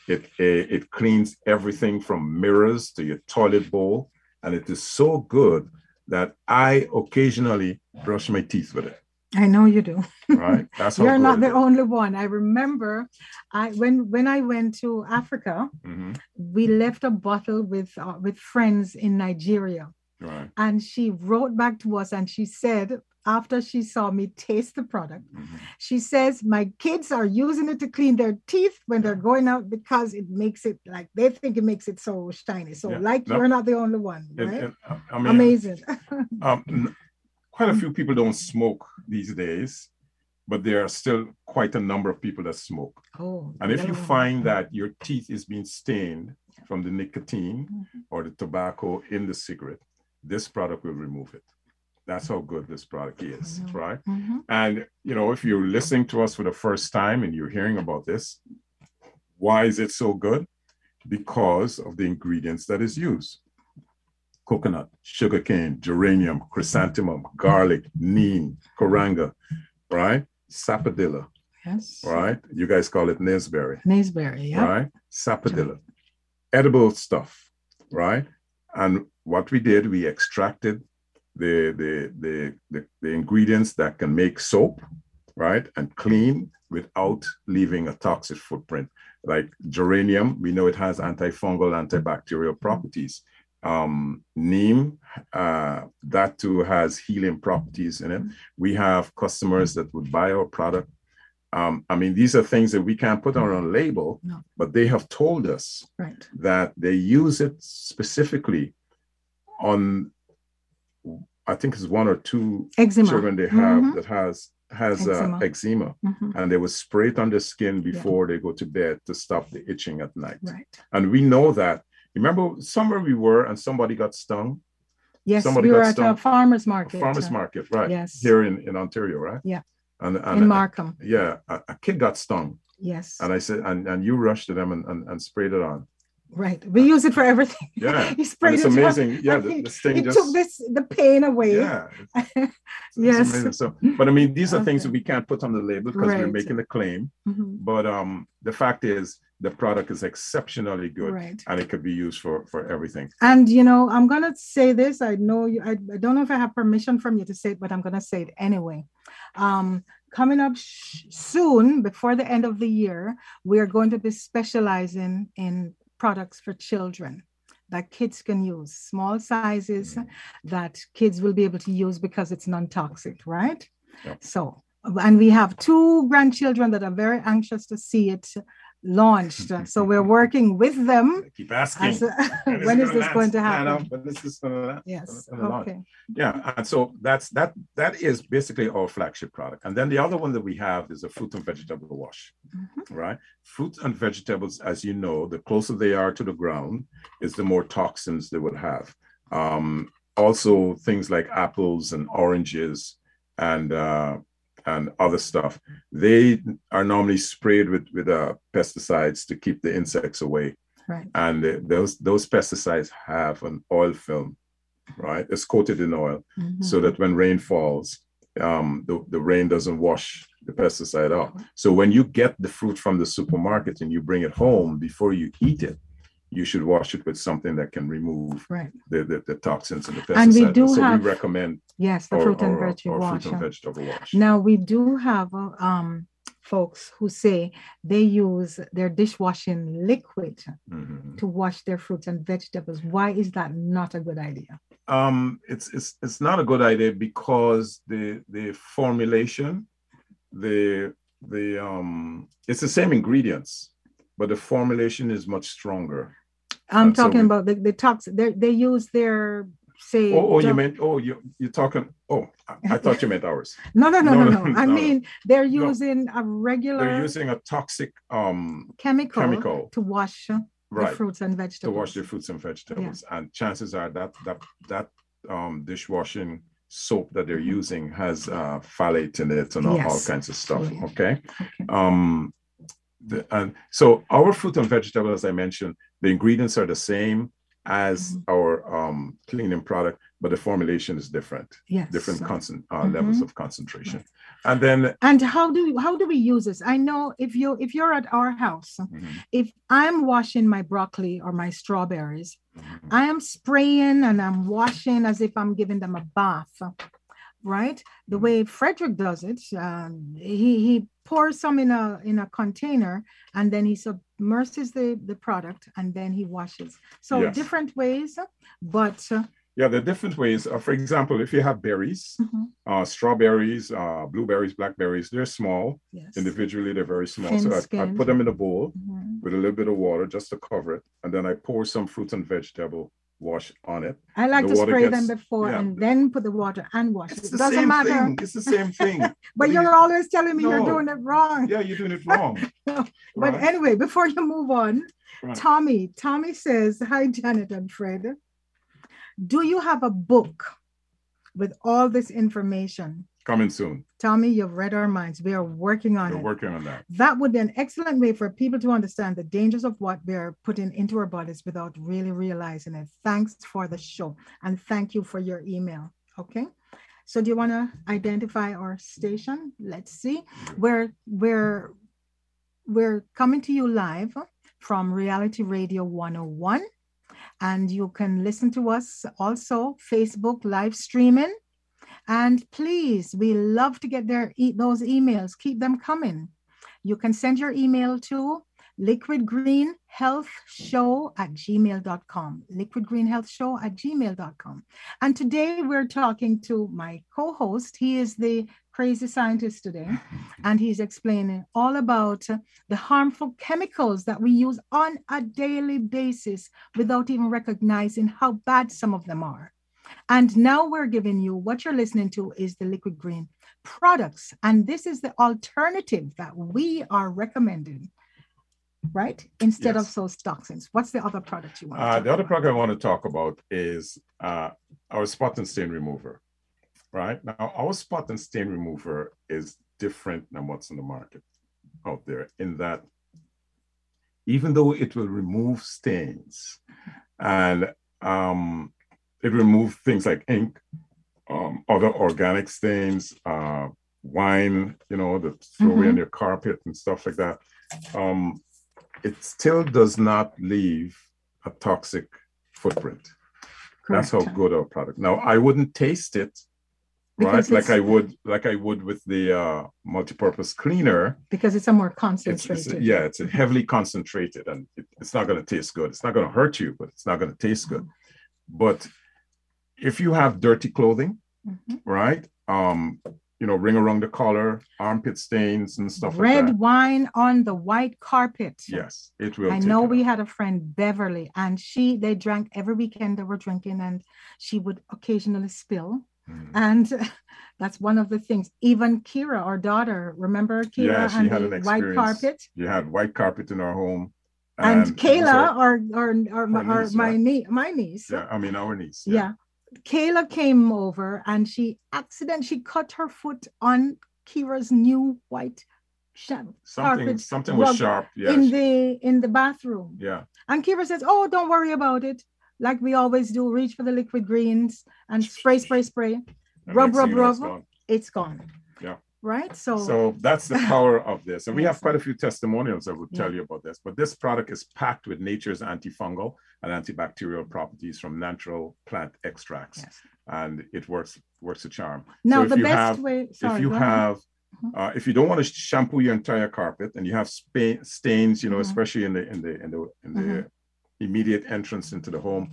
It, it it cleans everything from mirrors to your toilet bowl and it is so good that i occasionally brush my teeth with it I know you do. right that's You're not the only one. I remember I when when I went to Africa, Mhm, we left a bottle with uh, with friends in Nigeria. right And she wrote back to us and she said, after she saw me taste the product, mhm. she says, My kids are using it to clean their teeth when they're going out because it makes it like they think it makes it so shiny. So, Yeah. like, No. you're not the only one, right? and, uh, I mean, Amazing. um, quite a few people don't smoke these days but there are still quite a number of people that smoke oh, And if you find that your teeth is being stained from the nicotine Mhm. or the tobacco in the cigarette, this product will remove it. That's how good this product is, right? Mhm. And you know, if you're listening to us for the first time and you're hearing about this, why is it so good? Because of the ingredients that is used. Coconut, sugarcane, geranium, chrysanthemum, garlic, neem, koranga, right? Sapodilla, Yes. right? You guys call it naseberry Naseberry, yeah. right? Sapodilla, edible stuff, right? And what we did, we extracted the, the, the, the, the ingredients that can make soap, right? And clean without leaving a toxic footprint. Like geranium, we know it has antifungal, antibacterial properties. Um, neem, uh, that too has healing properties in it. We have customers that would buy our product. Um, I mean, these are things that we can't put on a label, No. but they have told us Right. that they use it specifically on I think it's one or two Eczema. children they have Mhm. that has has Eczema. uh, eczema Mhm. and they will spray it on the skin before they go to bed to stop the itching at night Right. and we know that remember somewhere we were and somebody got stung Yes, Somebody we were at a farmer's market. farmers uh, market right Yes. here in, in ontario right Yeah. and, and in Markham. yeah a, a kid got stung Yes. and i said and, and you rushed to them and, and, and sprayed it on Right. We use it for everything. Yeah. he sprayed it's it on- amazing yeah the, he- the sting It just took this the pain away. yeah yes. amazing. So, but I mean, these are things that we can't put on the label because we're making the claim. Mhm. But um, the fact is, the product is exceptionally good, Right. and it could be used for for everything. And you know, I'm gonna say this. I know you. I, I don't know if I have permission from you to say it, but I'm gonna say it anyway. Um, coming up sh- soon, before the end of the year, we are going to be specializing in products for children that kids can use, small sizes that kids will be able to use because it's non-toxic, right? Yep. So, and we have two grandchildren that are very anxious to see it launched. so we're working with them. I keep asking. As a- when when is this going to launch? Happen? When is this going to launch? Yes. gonna launch? Okay. Yeah, and so that's that. That is basically our flagship product. And then the other one that we have is a fruit and vegetable wash. Mhm. Right, fruit and vegetables, as you know, the closer they are to the ground, is the more toxins they will have. Um, also, things like apples and oranges and uh, and other stuff, they are normally sprayed with with uh, pesticides to keep the insects away Right. and uh, those those pesticides have an oil film right? It's coated in oil Mhm. so that when rain falls, um, the, the rain doesn't wash the pesticide out. So when you get the fruit from the supermarket and you bring it home before you eat it, you should wash it with something that can remove right. the, the, the toxins and the pesticides. And we do so have- we recommend Yes, the fruit and our- veg our wash. fruit and vegetable wash. Now we do have uh, um folks who say they use their dishwashing liquid Mhm. to wash their fruits and vegetables. Why is that not a good idea? Um, it's it's it's not a good idea because the the formulation, the the um, it's the same ingredients, but the formulation is much stronger. I'm so talking we- about the, the tox they they use their say Oh, oh, you meant oh you you're talking oh I, I thought you meant ours. no no no No, no no, no. I mean they're No. using a regular They're using a toxic um chemical, chemical. to wash uh, the fruits and vegetables. to wash their fruits and vegetables, and chances are that that that um dishwashing soap that they're using has uh phthalate in it and all, all kinds of stuff. Yeah. Okay. Okay. Um, the, and so our fruit and vegetable, as I mentioned, the ingredients are the same as Mhm. our um, cleaning product, but the formulation is different, Yes. different concent uh, Mhm. levels of concentration. And then, And how do how do we use this? I know if you if you're at our house, Mhm, if I'm washing my broccoli or my strawberries, mhm. I am spraying and I'm washing as if I'm giving them a bath, right? The way Frederick does it, um, he he pours some in a in a container and then he submerges the the product and then he washes. So Yes. different ways, but uh, yeah, the different ways. Uh, for example, if you have berries, mhm, uh, strawberries, uh, blueberries, blackberries, they're small. yes. Individually, they're very small. Thin so I, I put them in a bowl Mhm. with a little bit of water just to cover it. And then I pour some fruit and vegetable wash on it. I like the to spray them before yeah. and then put the water and wash it. It's It the doesn't same matter. thing. It's the same thing. But you're always telling me you're doing it wrong. yeah, you're doing it wrong. But right? anyway, before you move on, Right. Tommy, Tommy says, Hi, Janet and Fred. Do you have a book with all this information? Coming soon. Tommy, you've read our minds. We are working on it. We're it. working on that. That would be an excellent way for people to understand the dangers of what we're putting into our bodies without really realizing it. Thanks for the show. And thank you for your email. Okay. So do you want to identify our station? Let's see. We're we're we're coming to you live from Reality Radio 101. And you can listen to us also Facebook live streaming. And please, we love to get their those emails. Keep them coming. You can send your email to liquidgreenhealthshow at gmail.com. Liquidgreenhealthshow at gmail.com. And today we're talking to my co-host. He is the crazy scientist today, and he's explaining all about the harmful chemicals that we use on a daily basis without even recognizing how bad some of them are. And now we're giving you what you're listening to is the liquid green products. And this is the alternative that we are recommending, right? Instead of those toxins. What's the other product you want? to Uh, the other about? product I want to talk about is uh, our spot and stain remover. Right now, our spot and stain remover is different than what's in the market out there in that even though it will remove stains and um, it remove things like ink, um, other organic stains, uh, wine, you know, the throw away on your carpet and stuff like that. Um, it still does not leave a toxic footprint. That's how good our product. Now, I wouldn't taste it, right? Like I would, like I would with the uh, multi-purpose cleaner. Because it's a more concentrated. it's yeah, it's heavily concentrated, and it, it's not going to taste good. It's not going to hurt you, but it's not going to taste good. But if you have dirty clothing, Mhm. right? Um, you know, ring around the collar, armpit stains, and stuff Red like that. wine on the white carpet. Yes, it will. I know we out. had a friend, Beverly, and she, they drank every weekend they were drinking, and she would occasionally spill. Mm. And that's one of the things. Even Kira, our daughter, remember Kira Yeah, she and had an white carpet? You had white carpet in our home, And, was Kayla, our- or, or, my, niece, my, yeah. nie- my niece, yeah, I mean our niece. yeah. Kayla came over and she accident she cut her foot on Kira's new white sha- something something was sharp. Yeah, in the in the bathroom. yeah. And Kira says, "Oh, don't worry about it. like we always do, reach for the liquid greens and spray, spray, spray. And Rub, rub, know, it's rub. gone. It's gone. Yeah. Right. So, So that's the power of this. And we have quite a few testimonials that will tell Yeah. you about this. But this product is packed with nature's antifungal and antibacterial properties from natural plant extracts. yes. And it works works a charm. Now if the best have- way. Sorry, if you have Mhm. uh, if you don't want to shampoo your entire carpet and you have spa- stains, you know, Mhm. especially in the in the in the in the Mhm. immediate entrance into the home,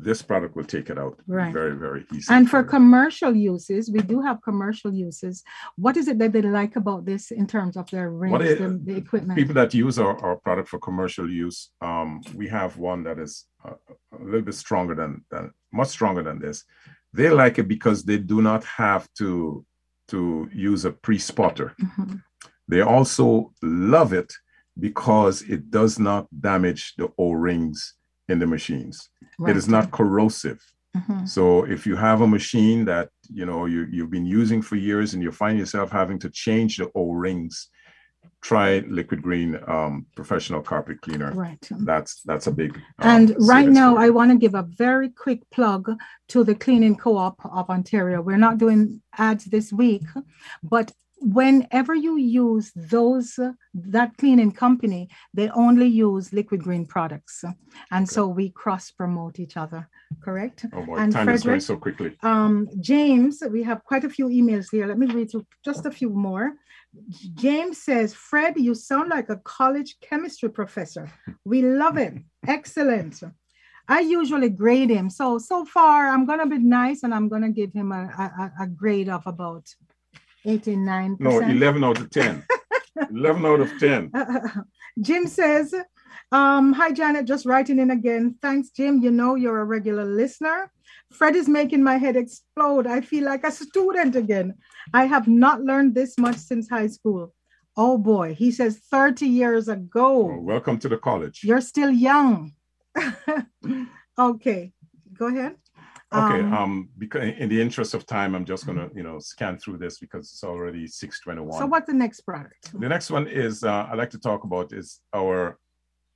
this product will take it out Right. very, very easily. And for commercial uses, we do have commercial uses. What is it that they like about this in terms of their What it- the, the equipment? people that use our, our product for commercial use, um, we have one that is a, a little bit stronger than, than much stronger than this. They like it because they do not have to to use a pre-spotter. Mhm. They also love it because it does not damage the O-rings in the machines. It is not corrosive. Mhm. So if you have a machine that you know you, you've been using for years and you find yourself having to change the O-rings, try Liquid Green um, Professional Carpet Cleaner. Right. That's that's a big. um, And right now, I want to give a very quick plug to the Cleaning Co-op of Ontario. We're not doing ads this week, but whenever you use those uh, that cleaning company, they only use liquid green products, and so we cross promote each other. Correct. Oh boy, and time is going so quickly. Um, James, we have quite a few emails here. Let me read through just a few more. James says, Fred, you sound like a college chemistry professor. We love it. Excellent. I usually grade him. So, so far, I'm going to be nice and I'm going to give him a, a, a grade of about 89%. No, 11 out of 10. 11 out of 10. Jim says, um, hi, Janet, just writing in again. Thanks, Jim. You know you're a regular listener. Fred is making my head explode. I feel like a student again. I have not learned this much since high school. Oh boy, he says 30 years ago. Well, welcome to the college. You're still young. okay, go ahead. Okay, Um, um, because in the interest of time, I'm just gonna, you know, scan through this because it's already 621. so what's the next product? The next one is uh, I'd like to talk about is our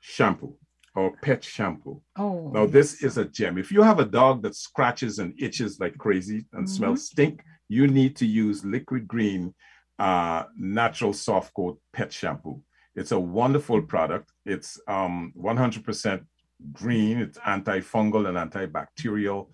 shampoo, our pet shampoo. Oh, Now, this is a gem. If you have a dog that scratches and itches like crazy and Mhm. smells stink, you need to use liquid green uh, natural soft coat pet shampoo. It's a wonderful product. It's um, 100% green. It's antifungal and antibacterial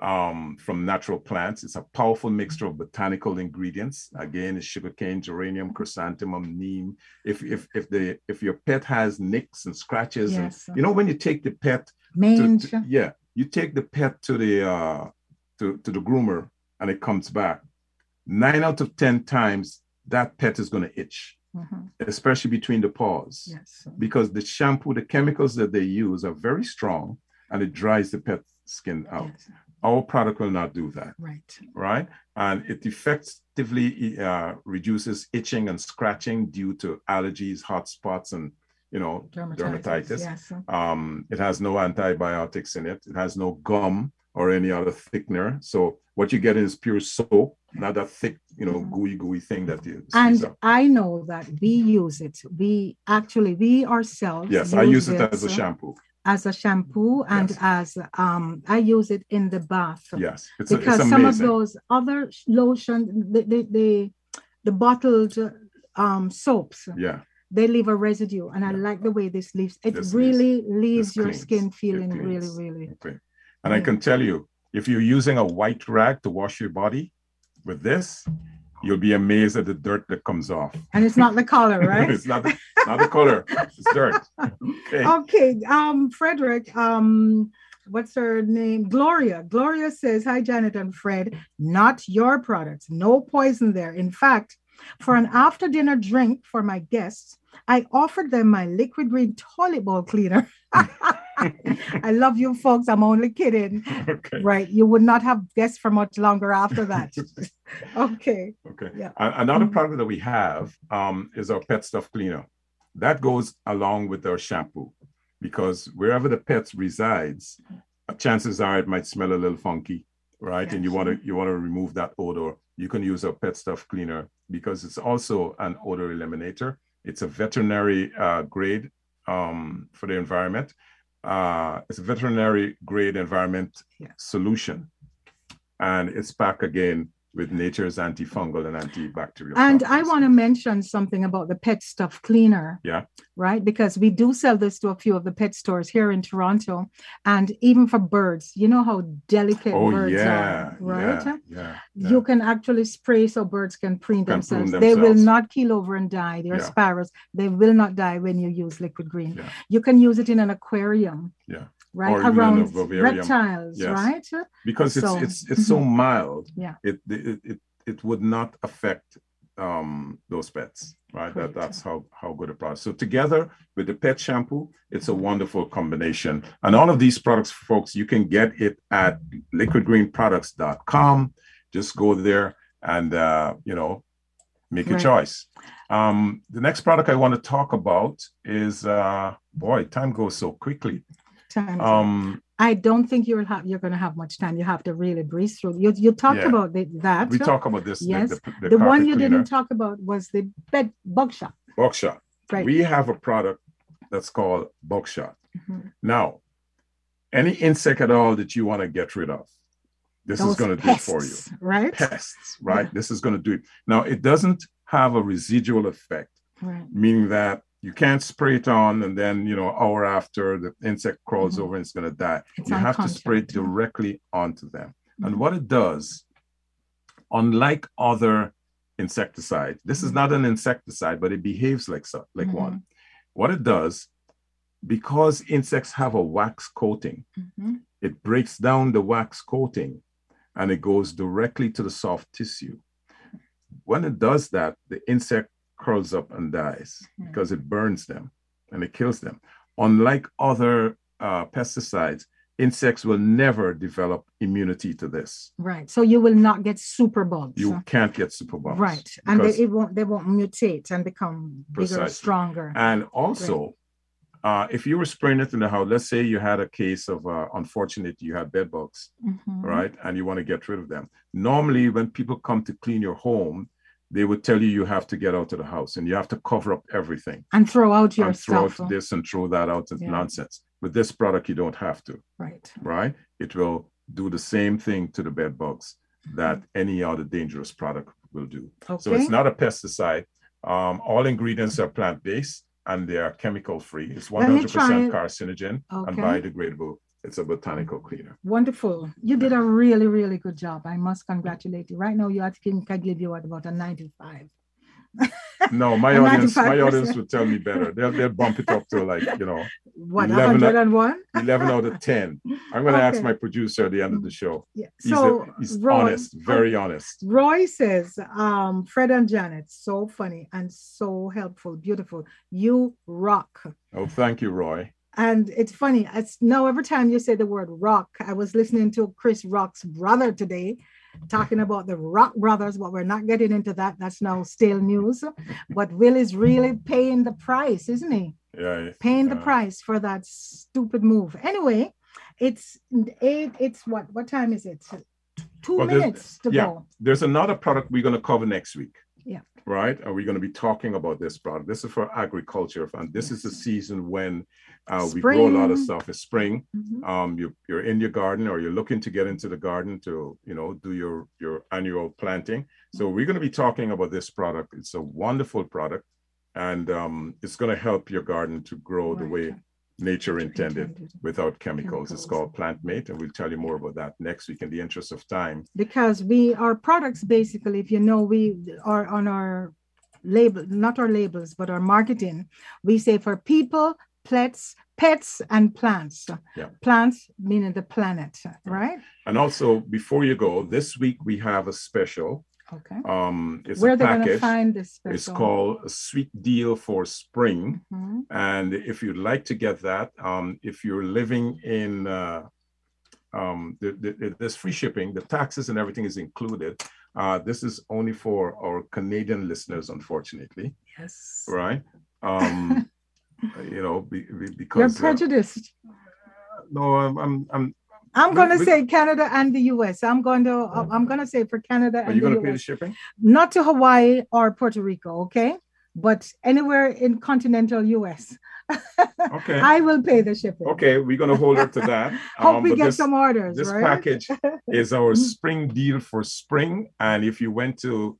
um, from natural plants. It's a powerful mixture of botanical ingredients. Again, it's sugarcane, geranium, chrysanthemum, neem. If if if the if your pet has nicks and scratches, and Yes. you know when you take the pet to- mange. to- yeah, you take the pet to the uh to, to the groomer and it comes back. Nine out of ten times that pet is going to itch, Mhm, especially between the paws, Yes. because the shampoo, the chemicals that they use are very strong and it dries the pet skin out. yes, Our product will not do that, Right. right? And it effectively uh, reduces itching and scratching due to allergies, hot spots, and you know dermatitis. Yes. Um, it has no antibiotics in it. It has no gum or any other thickener. So what you get is pure soap, not that thick, you know, Mhm. gooey, gooey thing that you And up. I know that we use it. We actually, we ourselves. Yes, I use it as a shampoo. As a shampoo and Yes. as um, I use it in the bath. Yes, it's, Because it's some of those other lotion, the the the, the bottled um, soaps, yeah, they leave a residue, and I like the way this leaves. It This really leaves this your cleans. skin feeling really, really. okay. And I can tell you, if you're using a white rag to wash your body with this, you'll be amazed at the dirt that comes off. And it's not the color, right? it's not the, not the color, it's dirt. Okay. Okay, um, Frederick, um, what's her name? Gloria. Gloria says, Hi, Janet and Fred, not your products, no poison there. In fact, for an after dinner drink for my guests, I offered them my liquid green toilet bowl cleaner. I love you folks. I'm only kidding. okay. Right. You would not have guests for much longer after that. okay. Okay. Yeah. Another Mhm. product that we have um, is our pet stuff cleaner. That goes along with our shampoo because wherever the pet resides, uh, chances are it might smell a little funky, right? And you want to you want to remove that odor. You can use our pet stuff cleaner because it's also an odor eliminator. It's a veterinary uh, grade um, for the environment, uh, it's a veterinary grade environment Yeah. solution, and it's back again with nature's antifungal and antibacterial. And I want to mention something about the pet stuff cleaner. Yeah. Right. Because we do sell this to a few of the pet stores here in Toronto. And even for birds, you know how delicate Oh birds yeah, are, right? Yeah, yeah, yeah. You can actually spray so birds can preen Can prune themselves. They will not keel over and die. They're sparrows. They will not die when you use liquid green. You can use it in an aquarium. Yeah. Right. Or even in Around reptiles, Yes. right? because it's So- it's it's so mild. Yeah. It it it, it would not affect um those pets, right? Correct. That that's how how good a product. So together with the pet shampoo, it's a wonderful combination. And all of these products, folks, you can get it at liquidgreenproducts.com. Just go there and uh, you know make your Right. choice. Um, the next product I want to talk about is uh boy, time goes so quickly. Times. Um I don't think you'll have you're going to have much time. You have to really breeze through. You you talked Yeah. about the, that. we talk about this the- Yes. the, the carpet one you cleaner. didn't talk about was the bed buckshot. buckshot. Right. We have a product that's called buckshot. Mhm. Now, any insect at all that you want to get rid of, this is going to do it for you. Right. Pests, right? This is going to do it. Now, it doesn't have a residual effect, Right. meaning that you can't spray it on and then, you know, hour after the insect crawls Mhm. over and it's going to die. It's you have to spray it directly onto them. And Mhm. what it does, unlike other insecticides, this is not an insecticide, but it behaves like so, like Mhm. one. What it does, because insects have a wax coating, Mhm. it breaks down the wax coating and it goes directly to the soft tissue. When it does that, the insect curls up and dies Mhm. because it burns them and it kills them. Unlike other uh, pesticides, insects will never develop immunity to this. Right. So you will not get super bugs. You can't get superbugs. right. And they, it won't they won't mutate and become bigger, stronger. And also, uh, if you were spraying it in the house, let's say you had a case of uh, unfortunate, you had bed bugs, Mhm. right? And you want to get rid of them. Normally, when people come to clean your home, they would tell you you have to get out of the house and you have to cover up everything And throw out your and throw stuff. out this and throw that out. It's Yeah. nonsense. With this product, you don't have to, Right. right? It will do the same thing to the bed bugs that any other dangerous product will do. Okay. So it's not a pesticide. Um, all ingredients are plant based and they are chemical free. It's 100% try it. carcinogen and biodegradable. It's a botanical cleaner. Wonderful. You did a really, really good job. I must congratulate you. Right now, you I think I give you what, about a 95. No, my audience, my 95%. audience would tell me better. They'll, they'll bump it up to like, you know, What, 11 101? 11 out of 10. I'm going to ask my producer at the end of the show. Yeah. He's, So, a- he's Roy, honest, very honest. Roy says, um, Fred and Janet, so funny and so helpful, beautiful. You rock. Oh, thank you, Roy. And it's funny. It's now every time you say the word rock, I was listening to Chris Rock's brother today talking about the Rock Brothers, but we're not getting into that. That's now stale news. But Will is really paying the price, isn't he? Yeah. Paying the price for that stupid move. Anyway, it's eight, it's what? What time is it? Two Well, minutes to yeah. go. There's another product we're going to cover next week. Right. Are we're going to be talking about this product. This is for agriculture. And this is the season when uh, we grow a lot of stuff. It's spring. Mhm. Um, you, you're in your garden or you're looking to get into the garden to, you know, do your, your annual planting. So we're going to be talking about this product. It's a wonderful product. And um, it's going to help your garden to grow the way nature intended without chemicals. It's called Plant Mate. And we'll tell you more about that next week in the interest of time. because we our products basically if you know we are on our label not our labels but our marketing we say for people pets pets and plants Yeah. plants meaning the planet right And also, before you go, this week we have a special. Okay Um, it's where a they're going to package. find this special It's called a sweet deal for spring. Mhm. And if you'd like to get that, um, if you're living in, uh, um, the, the, there's free shipping, the taxes and everything is included. Uh, this is only for our Canadian listeners, unfortunately, yes right? Um, you know, be, be- you're because uh, prejudiced no, I'm, I'm, I'm. I'm going to say canada and the us i'm going to i'm going to say for canada Are you going to pay the shipping? not to Hawaii or Puerto Rico, okay? But anywhere in continental US, Okay. I will pay the shipping. Okay, we're gonna hold up to that. Hope Um, we get this- some orders, This right? package is our spring deal for spring. And if you went to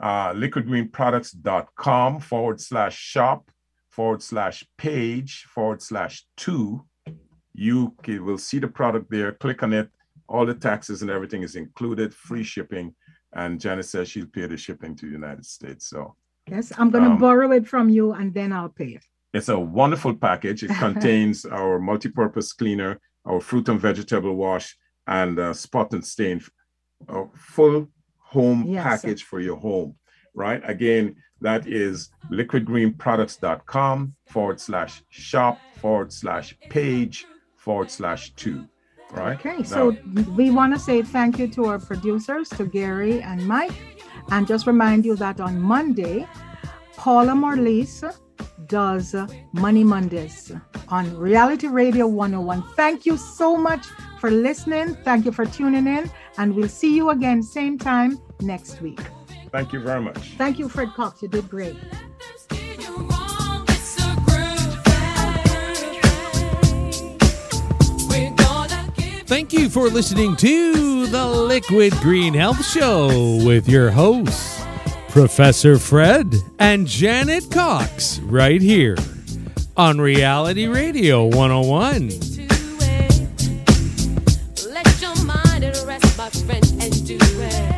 uh, liquidgreenproducts.com forward slash shop forward slash page forward slash two, you will see the product there. Click on it. All the taxes and everything is included, free shipping. And Janice says she'll pay the shipping to the United States. So Yes, I'm gonna Um, borrow it from you and then I'll pay it. it's a wonderful package. It contains our multi-purpose cleaner, our fruit and vegetable wash, and uh, spot and stain, a full home Yes. package for your home. Right? Again, that is liquidgreenproducts.com forward slash shop forward slash page forward slash two. Right? Okay, Now- so we want to say thank you to our producers, to Gary and Mike, and just remind you that on Monday, Paula Morlise does Money Mondays on Reality Radio 101. Thank you so much for listening. Thank you for tuning in, and we'll see you again same time next week. thank you very much. Thank you, Fred Cox. You did great. Thank you for listening to the Liquid Green Health Show with your hosts, Professor Fred and Janet Cox, right here on Reality Radio 101. Let your mind rest, my friend, and do it.